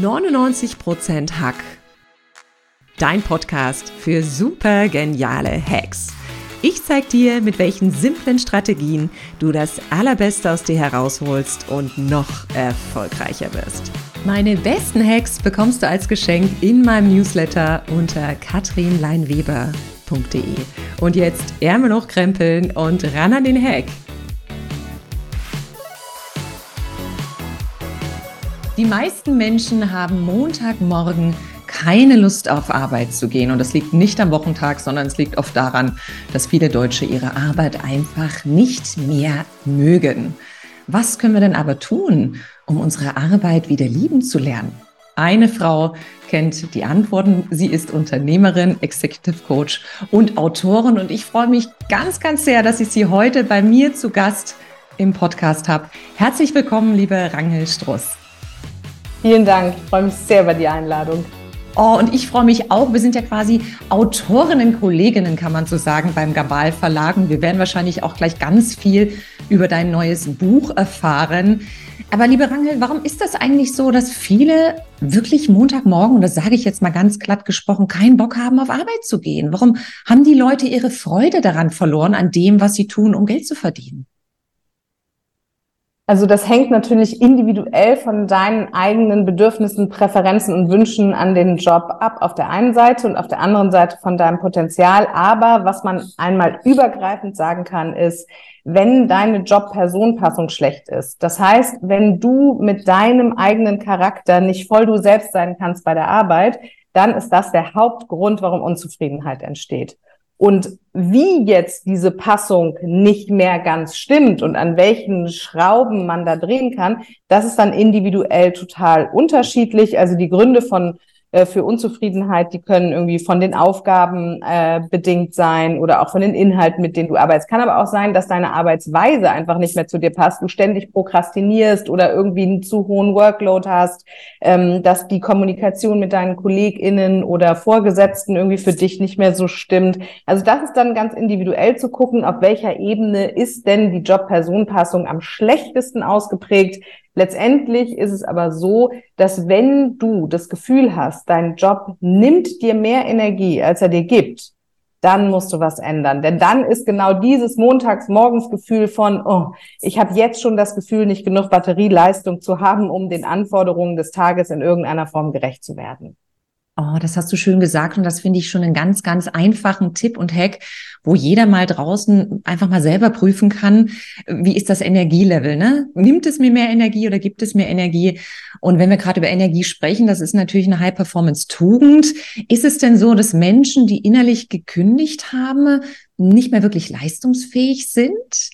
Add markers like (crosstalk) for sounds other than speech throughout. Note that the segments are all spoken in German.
99% Hack. Dein Podcast für super geniale Hacks. Ich zeig dir, mit welchen simplen Strategien du das Allerbeste aus dir herausholst und noch erfolgreicher wirst. Meine besten Hacks bekommst du als Geschenk in meinem Newsletter unter katrinleinweber.de. Und jetzt Ärmel hochkrempeln und ran an den Hack. Die meisten Menschen haben Montagmorgen keine Lust auf Arbeit zu gehen. Und das liegt nicht am Wochentag, sondern es liegt oft daran, dass viele Deutsche ihre Arbeit einfach nicht mehr mögen. Was können wir denn aber tun, um unsere Arbeit wieder lieben zu lernen? Eine Frau kennt die Antworten. Sie ist Unternehmerin, Executive Coach und Autorin. Und ich freue mich ganz, ganz sehr, dass ich Sie heute bei mir zu Gast im Podcast habe. Herzlich willkommen, liebe Rangel Struss. Vielen Dank. Ich freue mich sehr über die Einladung. Oh, und ich freue mich auch. Wir sind ja quasi Autorinnen, Kolleginnen, kann man so sagen, beim Gabal Verlag. Und wir werden wahrscheinlich auch gleich ganz viel über dein neues Buch erfahren. Aber liebe Rangel, warum ist das eigentlich so, dass viele wirklich Montagmorgen, und das sage ich jetzt mal ganz glatt gesprochen, keinen Bock haben, auf Arbeit zu gehen? Warum haben die Leute ihre Freude daran verloren, an dem, was sie tun, um Geld zu verdienen? Also das hängt natürlich individuell von deinen eigenen Bedürfnissen, Präferenzen und Wünschen an den Job ab, auf der einen Seite und auf der anderen Seite von deinem Potenzial. Aber was man einmal übergreifend sagen kann, ist, wenn deine Job-Personenpassung schlecht ist. Das heißt, wenn du mit deinem eigenen Charakter nicht voll du selbst sein kannst bei der Arbeit, dann ist das der Hauptgrund, warum Unzufriedenheit entsteht. Und wie jetzt diese Passung nicht mehr ganz stimmt und an welchen Schrauben man da drehen kann, das ist dann individuell total unterschiedlich. Also die Gründe von äh, für Unzufriedenheit, die können irgendwie von den Aufgaben äh, bedingt sein oder auch von den Inhalten, mit denen du arbeitest. Kann aber auch sein, dass deine Arbeitsweise einfach nicht mehr zu dir passt, du ständig prokrastinierst oder irgendwie einen zu hohen Workload hast, ähm, dass die Kommunikation mit deinen KollegInnen oder Vorgesetzten irgendwie für dich nicht mehr so stimmt. Also das ist dann ganz individuell zu gucken, auf welcher Ebene ist denn die Job-Person-Passung am schlechtesten ausgeprägt, Letztendlich ist es aber so, dass wenn du das Gefühl hast, dein Job nimmt dir mehr Energie, als er dir gibt, dann musst du was ändern. Denn dann ist genau dieses Montagsmorgensgefühl von, oh, ich habe jetzt schon das Gefühl, nicht genug Batterieleistung zu haben, um den Anforderungen des Tages in irgendeiner Form gerecht zu werden. Oh, das hast du schön gesagt und das finde ich schon einen ganz, ganz einfachen Tipp und Hack, wo jeder mal draußen einfach mal selber prüfen kann, wie ist das Energielevel, ne? Nimmt es mir mehr Energie oder gibt es mehr Energie? Und wenn wir gerade über Energie sprechen, das ist natürlich eine High-Performance-Tugend. Ist es denn so, dass Menschen, die innerlich gekündigt haben, nicht mehr wirklich leistungsfähig sind?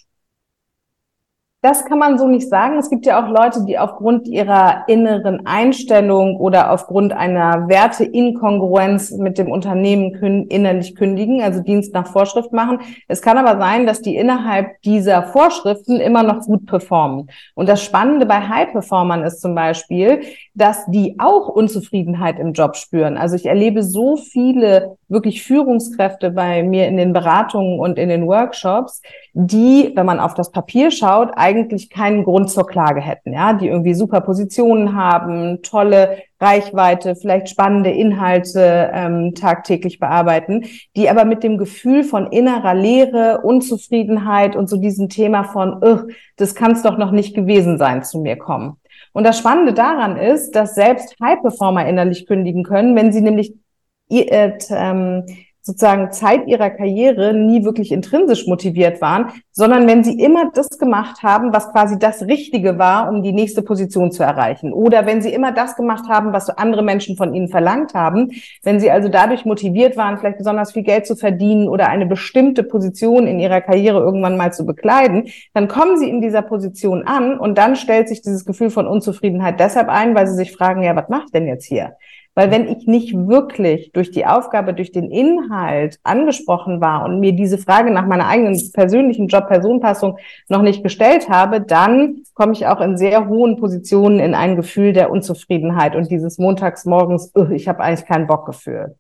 Das kann man so nicht sagen. Es gibt ja auch Leute, die aufgrund ihrer inneren Einstellung oder aufgrund einer Werteinkongruenz mit dem Unternehmen innerlich kündigen, also Dienst nach Vorschrift machen. Es kann aber sein, dass die innerhalb dieser Vorschriften immer noch gut performen. Und das Spannende bei High-Performern ist zum Beispiel, dass die auch Unzufriedenheit im Job spüren. Also ich erlebe so viele wirklich Führungskräfte bei mir in den Beratungen und in den Workshops, die, wenn man auf das Papier schaut, eigentlich keinen Grund zur Klage hätten, ja, die irgendwie super Positionen haben, tolle Reichweite, vielleicht spannende Inhalte ähm, tagtäglich bearbeiten, die aber mit dem Gefühl von innerer Leere, Unzufriedenheit und so diesem Thema von, das kann es doch noch nicht gewesen sein, zu mir kommen. Und das Spannende daran ist, dass selbst High-Performer innerlich kündigen können, wenn sie nämlich äh, ähm, sozusagen Zeit ihrer Karriere nie wirklich intrinsisch motiviert waren, sondern wenn sie immer das gemacht haben, was quasi das Richtige war, um die nächste Position zu erreichen. Oder wenn sie immer das gemacht haben, was andere Menschen von ihnen verlangt haben, wenn sie also dadurch motiviert waren, vielleicht besonders viel Geld zu verdienen oder eine bestimmte Position in ihrer Karriere irgendwann mal zu bekleiden, dann kommen sie in dieser Position an und dann stellt sich dieses Gefühl von Unzufriedenheit deshalb ein, weil sie sich fragen, ja, was mache ich denn jetzt hier? Weil wenn ich nicht wirklich durch die Aufgabe, durch den Inhalt angesprochen war und mir diese Frage nach meiner eigenen persönlichen Job-Personenpassung noch nicht gestellt habe, dann komme ich auch in sehr hohen Positionen in ein Gefühl der Unzufriedenheit und dieses Montagsmorgens, ich habe eigentlich keinen Bock gefühlt.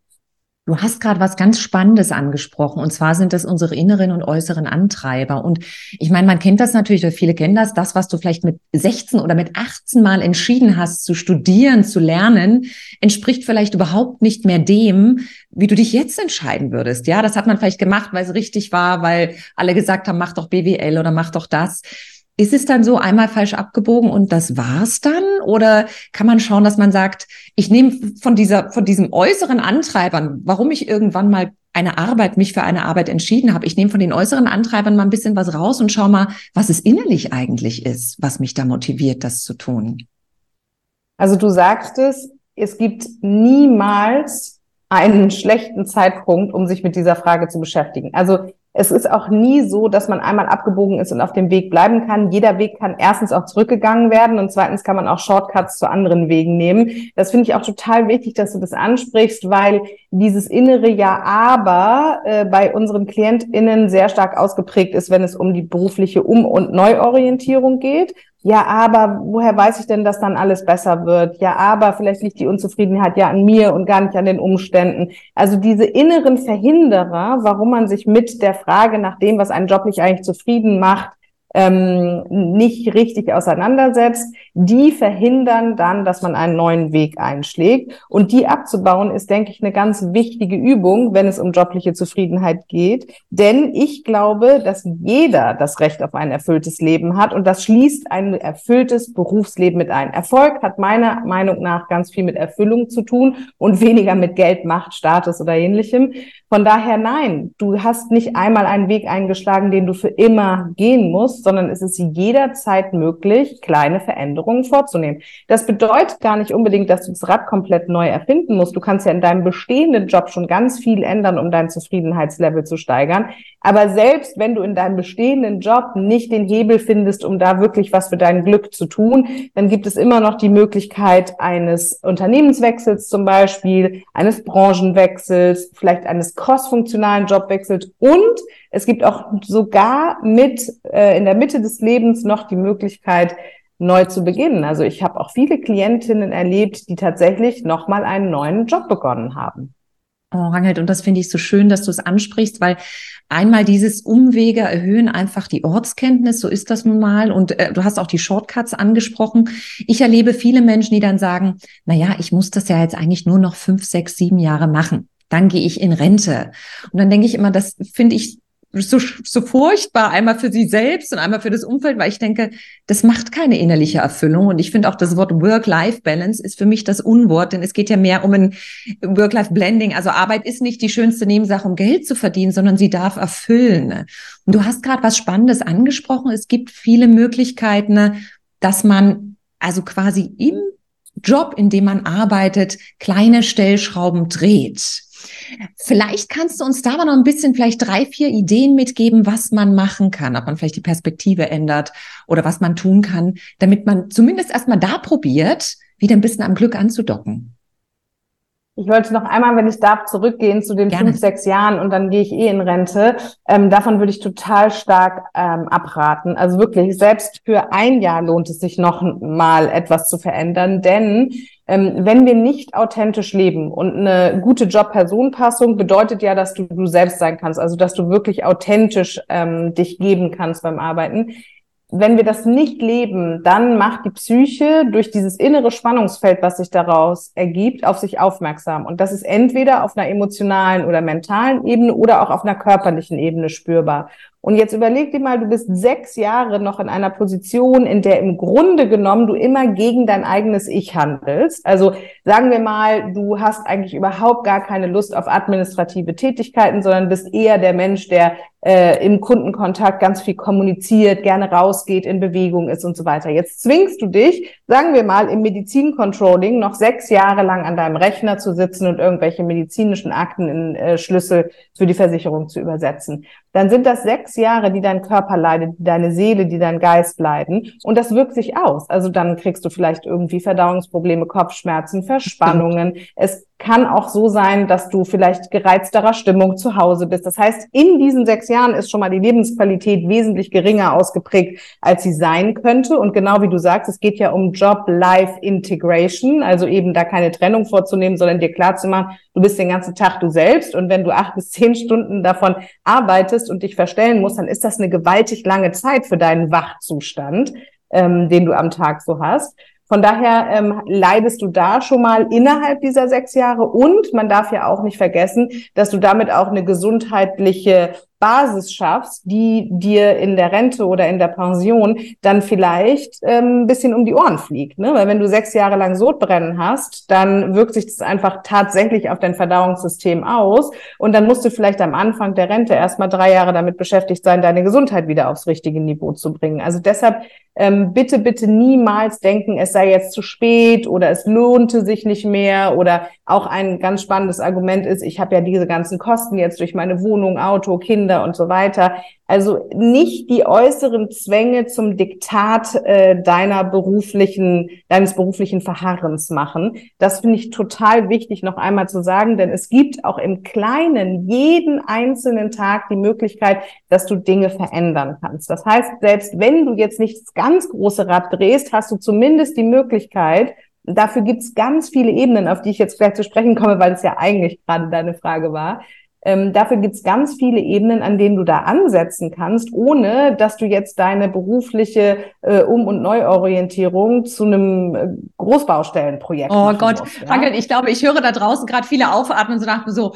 Du hast gerade was ganz Spannendes angesprochen, und zwar sind das unsere inneren und äußeren Antreiber. Und ich meine, man kennt das natürlich, oder viele kennen das, das, was du vielleicht mit 16 oder mit 18 Mal entschieden hast, zu studieren, zu lernen, entspricht vielleicht überhaupt nicht mehr dem, wie du dich jetzt entscheiden würdest. Ja, das hat man vielleicht gemacht, weil es richtig war, weil alle gesagt haben, mach doch BWL oder mach doch das. Ist es dann so einmal falsch abgebogen und das war's dann? Oder kann man schauen, dass man sagt, ich nehme von dieser, von diesem äußeren Antreibern, warum ich irgendwann mal eine Arbeit, mich für eine Arbeit entschieden habe. Ich nehme von den äußeren Antreibern mal ein bisschen was raus und schau mal, was es innerlich eigentlich ist, was mich da motiviert, das zu tun. Also du sagst es, es gibt niemals einen schlechten Zeitpunkt, um sich mit dieser Frage zu beschäftigen. Also es ist auch nie so, dass man einmal abgebogen ist und auf dem Weg bleiben kann. Jeder Weg kann erstens auch zurückgegangen werden und zweitens kann man auch Shortcuts zu anderen Wegen nehmen. Das finde ich auch total wichtig, dass du das ansprichst, weil dieses innere Ja, aber äh, bei unseren KlientInnen sehr stark ausgeprägt ist, wenn es um die berufliche Um- und Neuorientierung geht ja, aber woher weiß ich denn, dass dann alles besser wird? Ja, aber vielleicht liegt die Unzufriedenheit ja an mir und gar nicht an den Umständen. Also diese inneren Verhinderer, warum man sich mit der Frage nach dem, was einen Job nicht eigentlich zufrieden macht, ähm, nicht richtig auseinandersetzt, die verhindern dann, dass man einen neuen Weg einschlägt. Und die abzubauen ist, denke ich, eine ganz wichtige Übung, wenn es um jobliche Zufriedenheit geht. Denn ich glaube, dass jeder das Recht auf ein erfülltes Leben hat und das schließt ein erfülltes Berufsleben mit ein. Erfolg hat meiner Meinung nach ganz viel mit Erfüllung zu tun und weniger mit Geld, Macht, Status oder ähnlichem. Von daher nein, du hast nicht einmal einen Weg eingeschlagen, den du für immer gehen musst, sondern es ist jederzeit möglich, kleine Veränderungen vorzunehmen. Das bedeutet gar nicht unbedingt, dass du das Rad komplett neu erfinden musst. Du kannst ja in deinem bestehenden Job schon ganz viel ändern, um dein Zufriedenheitslevel zu steigern. Aber selbst wenn du in deinem bestehenden Job nicht den Hebel findest, um da wirklich was für dein Glück zu tun, dann gibt es immer noch die Möglichkeit eines Unternehmenswechsels zum Beispiel, eines Branchenwechsels, vielleicht eines crossfunktionalen Jobwechsels und es gibt auch sogar mit äh, in der Mitte des Lebens noch die Möglichkeit, neu zu beginnen. Also ich habe auch viele Klientinnen erlebt, die tatsächlich nochmal einen neuen Job begonnen haben. Oh, Rangelt, und das finde ich so schön, dass du es ansprichst, weil einmal dieses Umwege erhöhen einfach die Ortskenntnis, so ist das nun mal. Und äh, du hast auch die Shortcuts angesprochen. Ich erlebe viele Menschen, die dann sagen, na ja, ich muss das ja jetzt eigentlich nur noch fünf, sechs, sieben Jahre machen dann gehe ich in Rente. Und dann denke ich immer, das finde ich so, so furchtbar, einmal für sie selbst und einmal für das Umfeld, weil ich denke, das macht keine innerliche Erfüllung. Und ich finde auch das Wort Work-Life-Balance ist für mich das Unwort, denn es geht ja mehr um ein Work-Life-Blending. Also Arbeit ist nicht die schönste Nebensache, um Geld zu verdienen, sondern sie darf erfüllen. Und du hast gerade was Spannendes angesprochen. Es gibt viele Möglichkeiten, dass man also quasi im Job, in dem man arbeitet, kleine Stellschrauben dreht. Vielleicht kannst du uns da mal noch ein bisschen vielleicht drei, vier Ideen mitgeben, was man machen kann, ob man vielleicht die Perspektive ändert oder was man tun kann, damit man zumindest erstmal da probiert, wieder ein bisschen am Glück anzudocken. Ich wollte noch einmal, wenn ich darf, zurückgehen zu den Gerne. fünf, sechs Jahren und dann gehe ich eh in Rente. Ähm, davon würde ich total stark ähm, abraten. Also wirklich, selbst für ein Jahr lohnt es sich noch mal etwas zu verändern, denn ähm, wenn wir nicht authentisch leben und eine gute Job-Person-Passung bedeutet ja, dass du du selbst sein kannst, also dass du wirklich authentisch ähm, dich geben kannst beim Arbeiten wenn wir das nicht leben, dann macht die Psyche durch dieses innere Spannungsfeld, was sich daraus ergibt, auf sich aufmerksam. Und das ist entweder auf einer emotionalen oder mentalen Ebene oder auch auf einer körperlichen Ebene spürbar. Und jetzt überleg dir mal, du bist sechs Jahre noch in einer Position, in der im Grunde genommen du immer gegen dein eigenes Ich handelst. Also sagen wir mal, du hast eigentlich überhaupt gar keine Lust auf administrative Tätigkeiten, sondern bist eher der Mensch, der äh, im Kundenkontakt ganz viel kommuniziert, gerne rausgeht, in Bewegung ist und so weiter. Jetzt zwingst du dich, sagen wir mal, im Medizincontrolling noch sechs Jahre lang an deinem Rechner zu sitzen und irgendwelche medizinischen Akten in äh, Schlüssel für die Versicherung zu übersetzen. Dann sind das sechs Jahre, die dein Körper leidet, die deine Seele, die dein Geist leiden. Und das wirkt sich aus. Also dann kriegst du vielleicht irgendwie Verdauungsprobleme, Kopfschmerzen, Verspannungen. Es kann auch so sein, dass du vielleicht gereizterer Stimmung zu Hause bist. Das heißt, in diesen sechs Jahren ist schon mal die Lebensqualität wesentlich geringer ausgeprägt, als sie sein könnte. Und genau wie du sagst, es geht ja um Job-Life-Integration, also eben da keine Trennung vorzunehmen, sondern dir klarzumachen, du bist den ganzen Tag du selbst. Und wenn du acht bis zehn Stunden davon arbeitest und dich verstellen musst, dann ist das eine gewaltig lange Zeit für deinen Wachzustand, ähm, den du am Tag so hast. Von daher ähm, leidest du da schon mal innerhalb dieser sechs Jahre und man darf ja auch nicht vergessen, dass du damit auch eine gesundheitliche Basis schaffst, die dir in der Rente oder in der Pension dann vielleicht ähm, ein bisschen um die Ohren fliegt. Ne? Weil wenn du sechs Jahre lang Sodbrennen hast, dann wirkt sich das einfach tatsächlich auf dein Verdauungssystem aus. Und dann musst du vielleicht am Anfang der Rente erstmal drei Jahre damit beschäftigt sein, deine Gesundheit wieder aufs richtige Niveau zu bringen. Also deshalb ähm, bitte, bitte niemals denken, es sei jetzt zu spät oder es lohnte sich nicht mehr oder auch ein ganz spannendes Argument ist, ich habe ja diese ganzen Kosten jetzt durch meine Wohnung, Auto, Kinder und so weiter. Also nicht die äußeren Zwänge zum Diktat äh, deiner beruflichen, deines beruflichen Verharrens machen. Das finde ich total wichtig, noch einmal zu sagen, denn es gibt auch im Kleinen jeden einzelnen Tag die Möglichkeit, dass du Dinge verändern kannst. Das heißt, selbst wenn du jetzt nicht das ganz große Rad drehst, hast du zumindest die Möglichkeit, Dafür gibt's ganz viele Ebenen, auf die ich jetzt gleich zu sprechen komme, weil es ja eigentlich gerade deine Frage war. Ähm, dafür gibt's ganz viele Ebenen, an denen du da ansetzen kannst, ohne dass du jetzt deine berufliche äh, Um- und Neuorientierung zu einem äh, Großbaustellenprojekt Oh Gott, musst, ja? ich glaube, ich höre da draußen gerade viele aufatmen und so dachten so,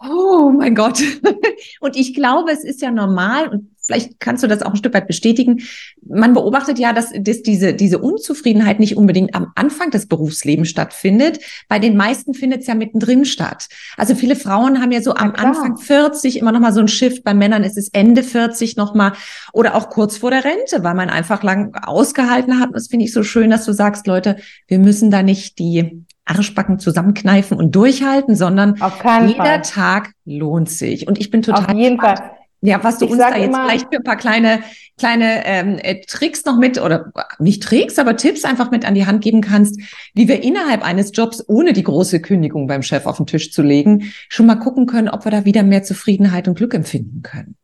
oh mein Gott. (laughs) und ich glaube, es ist ja normal und vielleicht kannst du das auch ein Stück weit bestätigen. Man beobachtet ja, dass, dass diese, diese Unzufriedenheit nicht unbedingt am Anfang des Berufslebens stattfindet. Bei den meisten findet es ja mittendrin statt. Also viele Frauen haben ja so am Anfang 40 immer noch mal so ein Shift. Bei Männern ist es Ende 40 noch mal oder auch kurz vor der Rente, weil man einfach lang ausgehalten hat. Und das finde ich so schön, dass du sagst, Leute, wir müssen da nicht die Arschbacken zusammenkneifen und durchhalten, sondern jeder Fall. Tag lohnt sich. Und ich bin total. Auf jeden Fall. Ja, was du ich uns da jetzt immer, vielleicht für ein paar kleine, kleine ähm, äh, Tricks noch mit oder nicht Tricks, aber Tipps einfach mit an die Hand geben kannst, wie wir innerhalb eines Jobs, ohne die große Kündigung beim Chef auf den Tisch zu legen, schon mal gucken können, ob wir da wieder mehr Zufriedenheit und Glück empfinden können.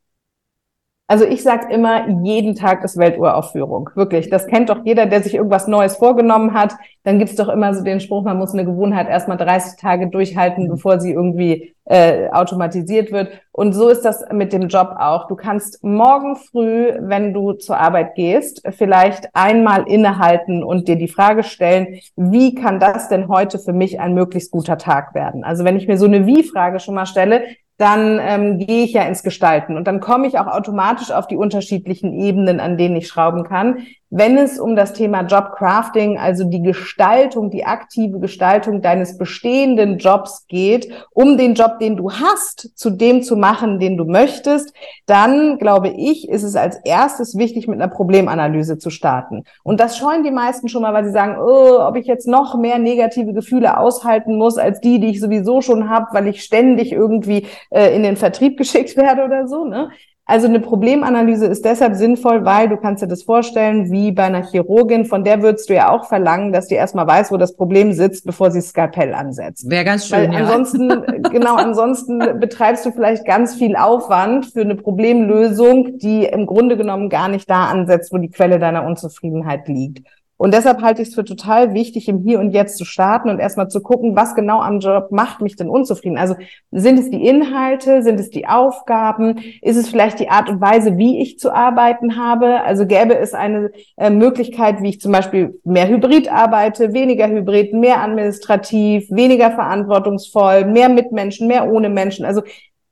Also ich sage immer, jeden Tag ist Welturaufführung. Wirklich. Das kennt doch jeder, der sich irgendwas Neues vorgenommen hat. Dann gibt's doch immer so den Spruch, man muss eine Gewohnheit erstmal 30 Tage durchhalten, mhm. bevor sie irgendwie äh, automatisiert wird. Und so ist das mit dem Job auch. Du kannst morgen früh, wenn du zur Arbeit gehst, vielleicht einmal innehalten und dir die Frage stellen, wie kann das denn heute für mich ein möglichst guter Tag werden? Also wenn ich mir so eine Wie-Frage schon mal stelle, dann ähm, gehe ich ja ins Gestalten. Und dann komme ich auch automatisch auf die unterschiedlichen Ebenen, an denen ich schrauben kann wenn es um das Thema Jobcrafting, also die Gestaltung, die aktive Gestaltung deines bestehenden Jobs geht, um den Job, den du hast, zu dem zu machen, den du möchtest, dann glaube ich, ist es als erstes wichtig, mit einer Problemanalyse zu starten. Und das scheuen die meisten schon mal, weil sie sagen, oh, ob ich jetzt noch mehr negative Gefühle aushalten muss als die, die ich sowieso schon habe, weil ich ständig irgendwie äh, in den Vertrieb (laughs) geschickt werde oder so. Ne? Also eine Problemanalyse ist deshalb sinnvoll, weil du kannst dir das vorstellen, wie bei einer Chirurgin, von der würdest du ja auch verlangen, dass die erstmal weiß, wo das Problem sitzt, bevor sie Skalpell ansetzt. Wäre ganz schön. Weil ansonsten, ja. (laughs) genau, ansonsten betreibst du vielleicht ganz viel Aufwand für eine Problemlösung, die im Grunde genommen gar nicht da ansetzt, wo die Quelle deiner Unzufriedenheit liegt. Und deshalb halte ich es für total wichtig, im Hier und Jetzt zu starten und erstmal zu gucken, was genau am Job macht mich denn unzufrieden. Also sind es die Inhalte, sind es die Aufgaben, ist es vielleicht die Art und Weise, wie ich zu arbeiten habe? Also gäbe es eine äh, Möglichkeit, wie ich zum Beispiel mehr Hybrid arbeite, weniger Hybrid, mehr administrativ, weniger verantwortungsvoll, mehr mit Menschen, mehr ohne Menschen. Also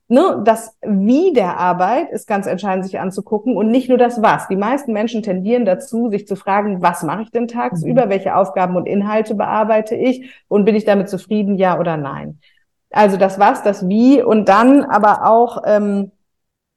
ne, das Wie der Arbeit ist ganz entscheidend, sich anzugucken und nicht nur das Was. Die meisten Menschen tendieren dazu, sich zu fragen, was mache ich denn tagsüber, mhm. welche Aufgaben und Inhalte bearbeite ich und bin ich damit zufrieden, ja oder nein. Also das Was, das Wie und dann aber auch ähm,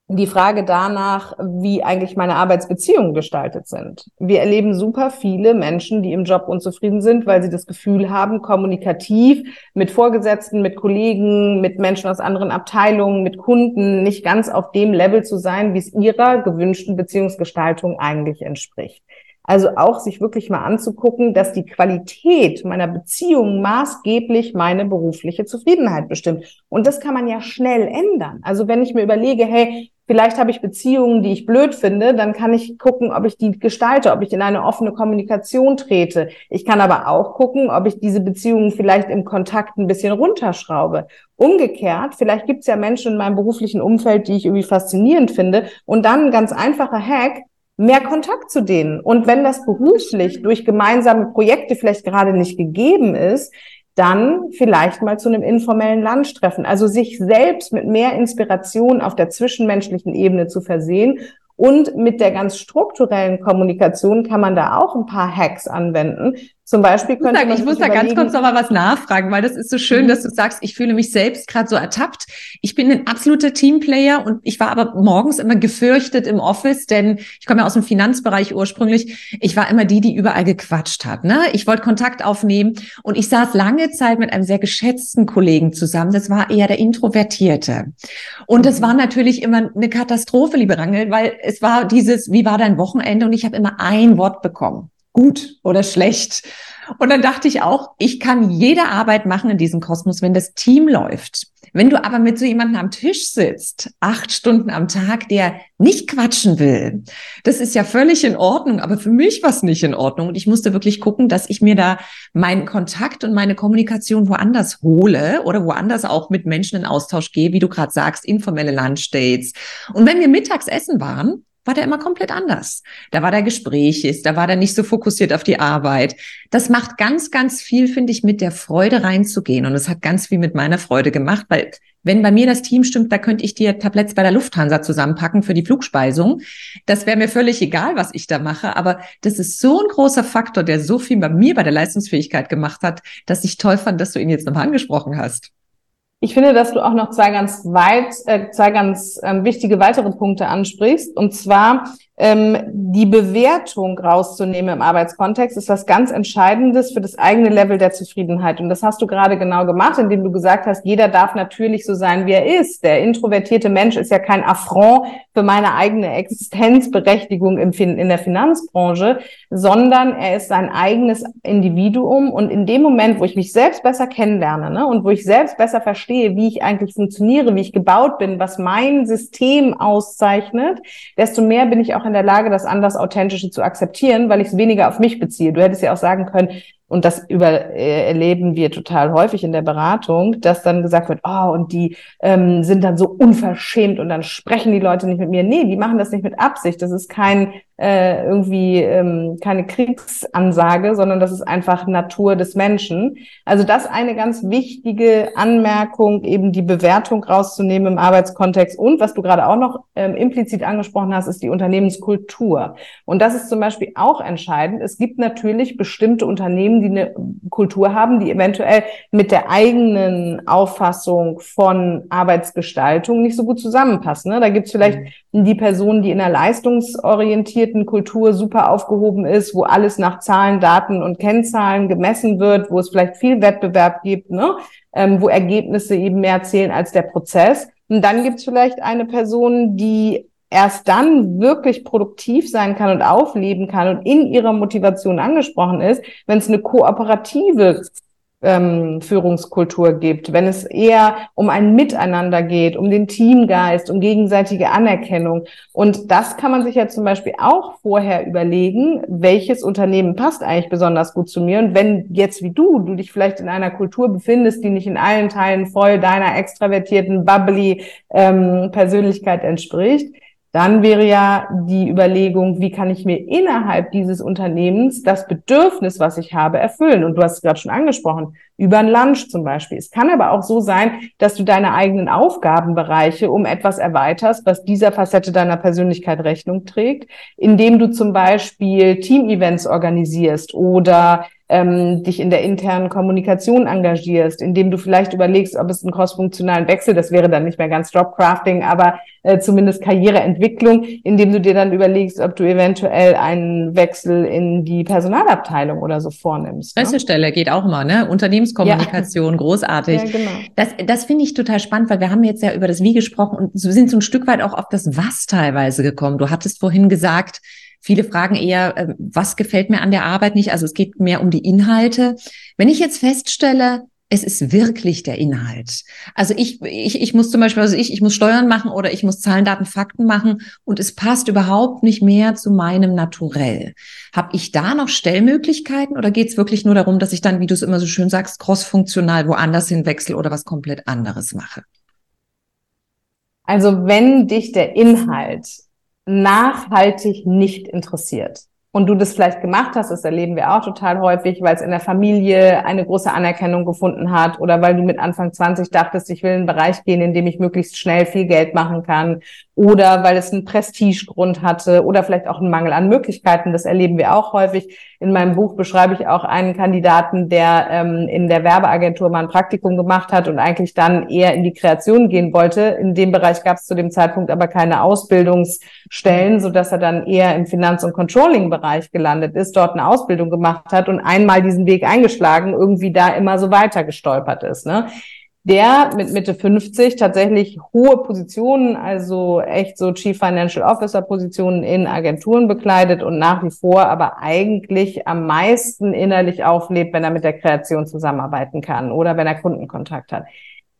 die Frage danach, wie eigentlich meine Arbeitsbeziehungen gestaltet sind. Wir erleben super viele Menschen, die im Job unzufrieden sind, weil sie das Gefühl haben, kommunikativ mit Vorgesetzten, mit Kollegen, mit Menschen aus anderen Abteilungen, mit Kunden nicht ganz auf dem Level zu sein, wie es ihrer gewünschten Beziehungsgestaltung eigentlich entspricht. Also auch sich wirklich mal anzugucken, dass die Qualität meiner Beziehung maßgeblich meine berufliche Zufriedenheit bestimmt. Und das kann man ja schnell ändern. Also wenn ich mir überlege, hey, Vielleicht habe ich Beziehungen, die ich blöd finde, dann kann ich gucken, ob ich die gestalte, ob ich in eine offene Kommunikation trete. Ich kann aber auch gucken, ob ich diese Beziehungen vielleicht im Kontakt ein bisschen runterschraube. Umgekehrt, vielleicht gibt es ja Menschen in meinem beruflichen Umfeld, die ich irgendwie faszinierend finde. Und dann ein ganz einfacher Hack, mehr Kontakt zu denen. Und wenn das beruflich durch gemeinsame Projekte vielleicht gerade nicht gegeben ist, dann vielleicht mal zu einem informellen Lunchtreffen. Also sich selbst mit mehr Inspiration auf der zwischenmenschlichen Ebene zu versehen und mit der ganz strukturellen Kommunikation kann man da auch ein paar Hacks anwenden, zum Beispiel könnte ich, ich muss da ganz kurz noch mal was nachfragen, weil das ist so schön, mhm. dass du sagst, ich fühle mich selbst gerade so ertappt. Ich bin ein absoluter Teamplayer und ich war aber morgens immer gefürchtet im Office, denn ich komme ja aus dem Finanzbereich ursprünglich. Ich war immer die, die überall gequatscht hat. Ne? Ich wollte Kontakt aufnehmen und ich saß lange Zeit mit einem sehr geschätzten Kollegen zusammen. Das war eher der Introvertierte. Und das war natürlich immer eine Katastrophe, liebe Rangel, weil es war dieses, wie war dein Wochenende? Und ich habe immer ein Wort bekommen gut oder schlecht. Und dann dachte ich auch, ich kann jede Arbeit machen in diesem Kosmos, wenn das Team läuft. Wenn du aber mit so jemandem am Tisch sitzt, acht Stunden am Tag, der nicht quatschen will, das ist ja völlig in Ordnung, aber für mich war es nicht in Ordnung. Und ich musste wirklich gucken, dass ich mir da meinen Kontakt und meine Kommunikation woanders hole oder woanders auch mit Menschen in Austausch gehe, wie du gerade sagst, informelle Lunchdates. Und wenn wir mittags essen waren, war der immer komplett anders. Da war der Gesprächig, da war der nicht so fokussiert auf die Arbeit. Das macht ganz, ganz viel, finde ich, mit der Freude reinzugehen. Und es hat ganz viel mit meiner Freude gemacht, weil wenn bei mir das Team stimmt, da könnte ich dir Tabletts bei der Lufthansa zusammenpacken für die Flugspeisung. Das wäre mir völlig egal, was ich da mache. Aber das ist so ein großer Faktor, der so viel bei mir bei der Leistungsfähigkeit gemacht hat, dass ich toll fand, dass du ihn jetzt nochmal angesprochen hast. Ich finde, dass du auch noch zwei ganz weit, äh, zwei ganz ähm, wichtige weitere Punkte ansprichst. Und zwar die Bewertung rauszunehmen im Arbeitskontext ist was ganz Entscheidendes für das eigene Level der Zufriedenheit. Und das hast du gerade genau gemacht, indem du gesagt hast, jeder darf natürlich so sein, wie er ist. Der introvertierte Mensch ist ja kein Affront für meine eigene Existenzberechtigung in der Finanzbranche, sondern er ist sein eigenes Individuum. Und in dem Moment, wo ich mich selbst besser kennenlerne ne, und wo ich selbst besser verstehe, wie ich eigentlich funktioniere, wie ich gebaut bin, was mein System auszeichnet, desto mehr bin ich auch in der Lage, das anders Authentische zu akzeptieren, weil ich es weniger auf mich beziehe. Du hättest ja auch sagen können, und das über, äh, erleben wir total häufig in der Beratung, dass dann gesagt wird, oh, und die ähm, sind dann so unverschämt und dann sprechen die Leute nicht mit mir. Nee, die machen das nicht mit Absicht. Das ist kein äh, irgendwie ähm, keine Kriegsansage, sondern das ist einfach Natur des Menschen. Also das eine ganz wichtige Anmerkung, eben die Bewertung rauszunehmen im Arbeitskontext. Und was du gerade auch noch ähm, implizit angesprochen hast, ist die Unternehmenskultur. Und das ist zum Beispiel auch entscheidend. Es gibt natürlich bestimmte Unternehmen, die eine Kultur haben, die eventuell mit der eigenen Auffassung von Arbeitsgestaltung nicht so gut zusammenpassen. Ne? Da gibt es vielleicht mhm. Die Personen, die in einer leistungsorientierten Kultur super aufgehoben ist, wo alles nach Zahlen, Daten und Kennzahlen gemessen wird, wo es vielleicht viel Wettbewerb gibt, ne? ähm, wo Ergebnisse eben mehr zählen als der Prozess. Und dann gibt es vielleicht eine Person, die erst dann wirklich produktiv sein kann und aufleben kann und in ihrer Motivation angesprochen ist, wenn es eine kooperative ähm, Führungskultur gibt, wenn es eher um ein Miteinander geht, um den Teamgeist, um gegenseitige Anerkennung. Und das kann man sich ja zum Beispiel auch vorher überlegen, welches Unternehmen passt eigentlich besonders gut zu mir. Und wenn jetzt wie du, du dich vielleicht in einer Kultur befindest, die nicht in allen Teilen voll deiner extravertierten, bubbly ähm, Persönlichkeit entspricht, dann wäre ja die Überlegung, wie kann ich mir innerhalb dieses Unternehmens das Bedürfnis, was ich habe, erfüllen? Und du hast es gerade schon angesprochen, über ein Lunch zum Beispiel. Es kann aber auch so sein, dass du deine eigenen Aufgabenbereiche um etwas erweiterst, was dieser Facette deiner Persönlichkeit Rechnung trägt, indem du zum Beispiel Team-Events organisierst oder ähm, dich in der internen Kommunikation engagierst, indem du vielleicht überlegst, ob es einen crossfunktionalen Wechsel, das wäre dann nicht mehr ganz Jobcrafting, aber äh, zumindest Karriereentwicklung, indem du dir dann überlegst, ob du eventuell einen Wechsel in die Personalabteilung oder so vornimmst. Ne? Pressestelle geht auch mal, ne? Unternehmenskommunikation, ja. großartig. Ja, genau. Das, das finde ich total spannend, weil wir haben jetzt ja über das Wie gesprochen und sind so ein Stück weit auch auf das Was teilweise gekommen. Du hattest vorhin gesagt, viele fragen eher, äh, was gefällt mir an der Arbeit nicht? Also es geht mehr um die Inhalte. Wenn ich jetzt feststelle, es ist wirklich der Inhalt. Also ich, ich, ich muss zum Beispiel, also ich, ich muss Steuern machen oder ich muss Zahlen, Daten, Fakten machen und es passt überhaupt nicht mehr zu meinem Naturell. Habe ich da noch Stellmöglichkeiten oder geht es wirklich nur darum, dass ich dann, wie du es immer so schön sagst, crossfunktional woanders hinwechsel oder was komplett anderes mache? Also wenn dich der Inhalt nachhaltig nicht interessiert, und du das vielleicht gemacht hast, das erleben wir auch total häufig, weil es in der Familie eine große Anerkennung gefunden hat oder weil du mit Anfang 20 dachtest, ich will in einen Bereich gehen, in dem ich möglichst schnell viel Geld machen kann oder weil es einen Prestigegrund hatte oder vielleicht auch einen Mangel an Möglichkeiten. Das erleben wir auch häufig. In meinem Buch beschreibe ich auch einen Kandidaten, der ähm, in der Werbeagentur mal ein Praktikum gemacht hat und eigentlich dann eher in die Kreation gehen wollte. In dem Bereich gab es zu dem Zeitpunkt aber keine Ausbildungsstellen, so dass er dann eher im Finanz- und Controlling-Bereich gelandet ist, dort eine Ausbildung gemacht hat und einmal diesen Weg eingeschlagen, irgendwie da immer so weiter gestolpert ist. Ne? Der mit Mitte 50 tatsächlich hohe Positionen, also echt so Chief Financial Officer Positionen in Agenturen bekleidet und nach wie vor aber eigentlich am meisten innerlich auflebt, wenn er mit der Kreation zusammenarbeiten kann oder wenn er Kundenkontakt hat.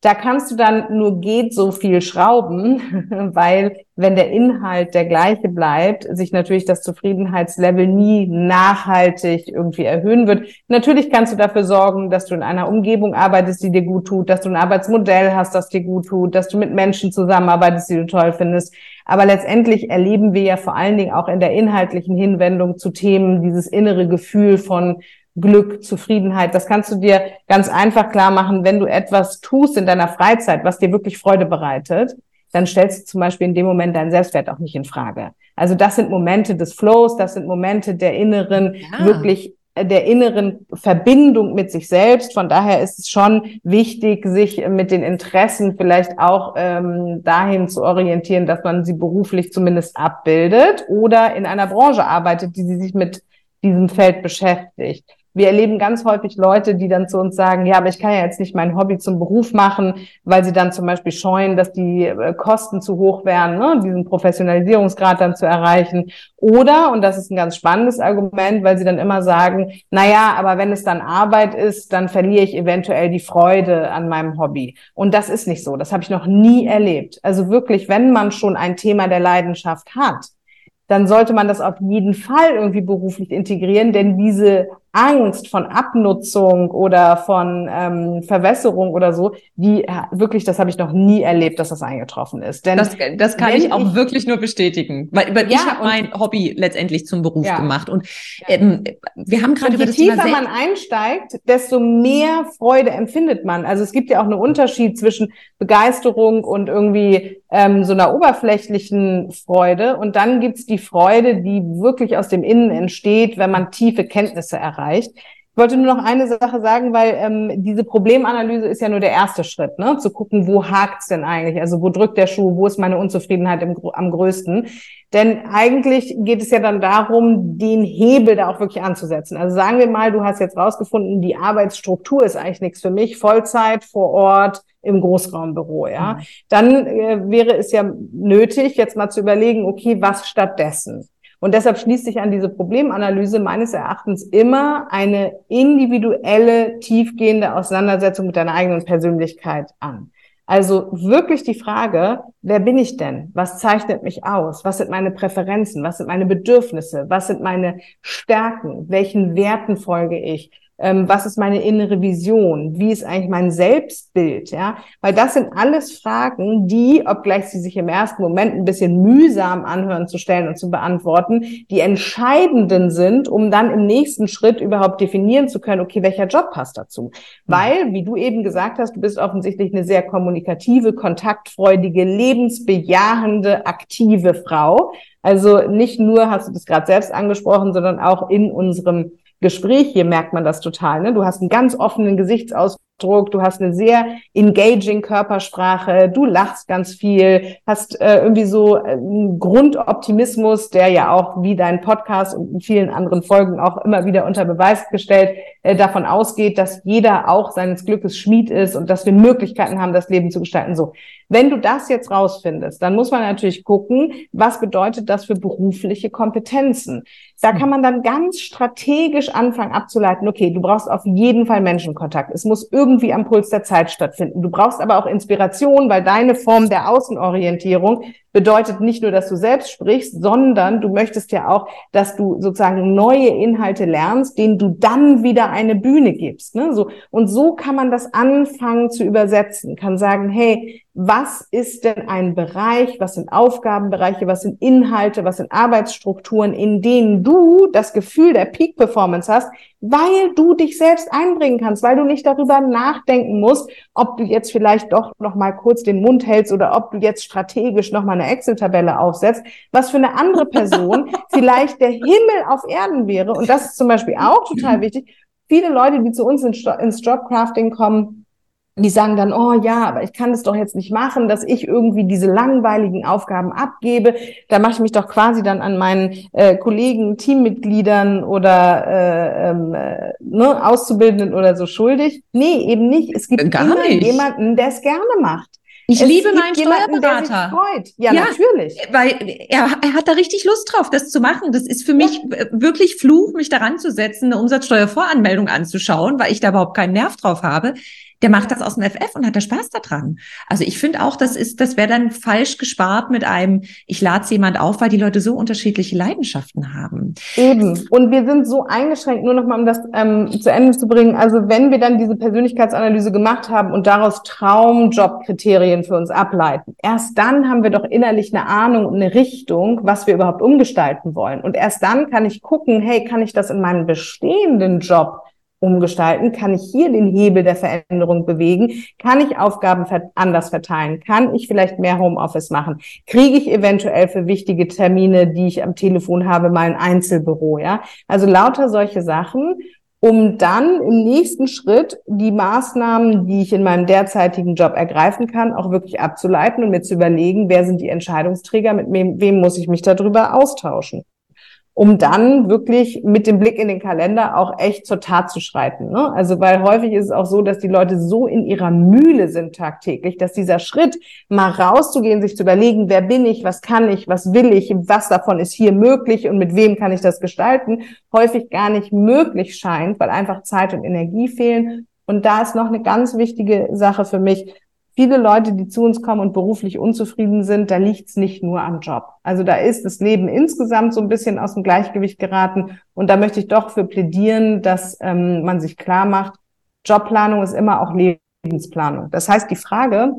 Da kannst du dann nur geht so viel schrauben, (laughs) weil wenn der Inhalt der gleiche bleibt, sich natürlich das Zufriedenheitslevel nie nachhaltig irgendwie erhöhen wird. Natürlich kannst du dafür sorgen, dass du in einer Umgebung arbeitest, die dir gut tut, dass du ein Arbeitsmodell hast, das dir gut tut, dass du mit Menschen zusammenarbeitest, die du toll findest. Aber letztendlich erleben wir ja vor allen Dingen auch in der inhaltlichen Hinwendung zu Themen dieses innere Gefühl von Glück, Zufriedenheit. Das kannst du dir ganz einfach klar machen, wenn du etwas tust in deiner Freizeit, was dir wirklich Freude bereitet, dann stellst du zum Beispiel in dem Moment deinen Selbstwert auch nicht in Frage. Also das sind Momente des Flows, das sind Momente der inneren, ja. wirklich äh, der inneren Verbindung mit sich selbst. Von daher ist es schon wichtig, sich mit den Interessen vielleicht auch ähm, dahin zu orientieren, dass man sie beruflich zumindest abbildet oder in einer Branche arbeitet, die sie sich mit diesem Feld beschäftigt wir erleben ganz häufig Leute, die dann zu uns sagen, ja, aber ich kann ja jetzt nicht mein Hobby zum Beruf machen, weil sie dann zum Beispiel scheuen, dass die äh, Kosten zu hoch wären, ne, diesen Professionalisierungsgrad dann zu erreichen. Oder, und das ist ein ganz spannendes Argument, weil sie dann immer sagen, na ja, aber wenn es dann Arbeit ist, dann verliere ich eventuell die Freude an meinem Hobby. Und das ist nicht so. Das habe ich noch nie erlebt. Also wirklich, wenn man schon ein Thema der Leidenschaft hat, dann sollte man das auf jeden Fall irgendwie beruflich integrieren, denn diese Angst von Abnutzung oder von ähm, Verwässerung oder so, die wirklich, das habe ich noch nie erlebt, dass das eingetroffen ist. Denn das, das kann ich auch ich, wirklich nur bestätigen, weil, weil ja, ich habe mein Hobby letztendlich zum Beruf ja. gemacht und ähm, wir haben gerade über das. Je tiefer man einsteigt, desto mehr Freude empfindet man. Also es gibt ja auch einen Unterschied zwischen Begeisterung und irgendwie ähm, so einer oberflächlichen Freude und dann gibt's die Freude, die wirklich aus dem Innen entsteht, wenn man tiefe Kenntnisse erreicht erreicht. Ich wollte nur noch eine Sache sagen, weil ähm, diese Problemanalyse ist ja nur der erste Schritt, ne? zu gucken, wo hakt's denn eigentlich? Also wo drückt der Schuh? Wo ist meine Unzufriedenheit im, am größten? Denn eigentlich geht es ja dann darum, den Hebel da auch wirklich anzusetzen. Also sagen wir mal, du hast jetzt rausgefunden, die Arbeitsstruktur ist eigentlich nichts für mich, Vollzeit vor Ort im Großraumbüro, ja. Mhm. Dann äh, wäre es ja nötig, jetzt mal zu überlegen, okay, was stattdessen? Und deshalb schließt sich an diese Problemanalyse meines Erachtens immer eine individuelle, tiefgehende Auseinandersetzung mit deiner eigenen Persönlichkeit an. Also wirklich die Frage, wer bin ich denn? Was zeichnet mich aus? Was sind meine Präferenzen? Was sind meine Bedürfnisse? Was sind meine Stärken? Welchen Werten folge ich? Ähm, was ist meine innere Vision, wie ist eigentlich mein Selbstbild, ja, weil das sind alles Fragen, die, obgleich sie sich im ersten Moment ein bisschen mühsam anhören zu stellen und zu beantworten, die entscheidenden sind, um dann im nächsten Schritt überhaupt definieren zu können, okay, welcher Job passt dazu, mhm. weil, wie du eben gesagt hast, du bist offensichtlich eine sehr kommunikative, kontaktfreudige, lebensbejahende, aktive Frau. Also nicht nur hast du das gerade selbst angesprochen, sondern auch in unserem Gespräch hier merkt man das total. Ne? Du hast einen ganz offenen Gesichtsausdruck, Gesichtsausdruck, du hast eine sehr engaging Körpersprache, du lachst ganz viel, hast äh, irgendwie so einen Grundoptimismus, der ja auch wie dein Podcast und in vielen anderen Folgen auch immer wieder unter Beweis gestellt äh, davon ausgeht, dass jeder auch seines Glückes Schmied ist und dass wir Möglichkeiten haben, das Leben zu gestalten. So, wenn du das jetzt rausfindest, dann muss man natürlich gucken, was bedeutet das für berufliche Kompetenzen. Da kann man dann ganz strategisch anfangen abzuleiten, okay, du brauchst auf jeden Fall Menschenkontakt. Es muss am Puls der Zeit stattfinden. Du brauchst aber auch Inspiration, weil deine Form der Außenorientierung bedeutet nicht nur, dass du selbst sprichst, sondern du möchtest ja auch, dass du sozusagen neue Inhalte lernst, denen du dann wieder eine Bühne gibst. Ne? So, und so kann man das anfangen zu übersetzen, kann sagen, hey, was ist denn ein Bereich, was sind Aufgabenbereiche, was sind Inhalte, was sind Arbeitsstrukturen, in denen du das Gefühl der Peak Performance hast, weil du dich selbst einbringen kannst, weil du nicht darüber nachdenken musst, ob du jetzt vielleicht doch noch mal kurz den Mund hältst oder ob du jetzt strategisch noch mal eine Excel-Tabelle aufsetzt, was für eine andere Person (laughs) vielleicht der Himmel auf Erden wäre. Und das ist zum Beispiel auch total wichtig. Viele Leute, die zu uns ins Jobcrafting kommen, die sagen dann, oh ja, aber ich kann das doch jetzt nicht machen, dass ich irgendwie diese langweiligen Aufgaben abgebe. Da mache ich mich doch quasi dann an meinen äh, Kollegen, Teammitgliedern oder äh, ähm, äh, ne, Auszubildenden oder so schuldig. Nee, eben nicht. Es gibt Gar immer nicht. jemanden, der es gerne macht. Ich es liebe meinen jemanden, Steuerberater. Ja, Ja. natürlich. Weil er, er hat da richtig Lust drauf, das zu machen. Das ist für mich äh, wirklich Fluch, mich daran zu setzen, eine Umsatzsteuervoranmeldung anzuschauen, weil ich da überhaupt keinen Nerv drauf habe. Der macht das aus dem FF und hat da Spaß daran. Also ich finde auch, das ist, das wäre dann falsch gespart mit einem, ich lade jemand auf, weil die Leute so unterschiedliche Leidenschaften haben. Eben. Und wir sind so eingeschränkt, nur nochmal, um das ähm, zu Ende zu bringen. Also wenn wir dann diese Persönlichkeitsanalyse gemacht haben und daraus Traumjobkriterien für uns ableiten, erst dann haben wir doch innerlich eine Ahnung und eine Richtung, was wir überhaupt umgestalten wollen. Und erst dann kann ich gucken, hey, kann ich das in meinem bestehenden Job umgestalten? Kann ich hier den Hebel der Veränderung bewegen? Kann ich Aufgaben anders verteilen? Kann ich vielleicht mehr Homeoffice machen? Kriege ich eventuell für wichtige Termine, die ich am Telefon habe, mal ein Einzelbüro? Ja, also lauter solche Sachen, um dann im nächsten Schritt die Maßnahmen, die ich in meinem derzeitigen Job ergreifen kann, auch wirklich abzuleiten und mir zu überlegen, wer sind die Entscheidungsträger, mit wem, wem muss ich mich darüber austauschen um dann wirklich mit dem Blick in den Kalender auch echt zur Tat zu schreiten. Ne? Also weil häufig ist es auch so, dass die Leute so in ihrer Mühle sind tagtäglich, dass dieser Schritt, mal rauszugehen, sich zu überlegen, wer bin ich, was kann ich, was will ich, was davon ist hier möglich und mit wem kann ich das gestalten, häufig gar nicht möglich scheint, weil einfach Zeit und Energie fehlen. Und da ist noch eine ganz wichtige Sache für mich, viele Leute, die zu uns kommen und beruflich unzufrieden sind, da liegt's nicht nur am Job. Also da ist das Leben insgesamt so ein bisschen aus dem Gleichgewicht geraten. Und da möchte ich doch für plädieren, dass ähm, man sich klar macht, Jobplanung ist immer auch Lebensplanung. Das heißt, die Frage,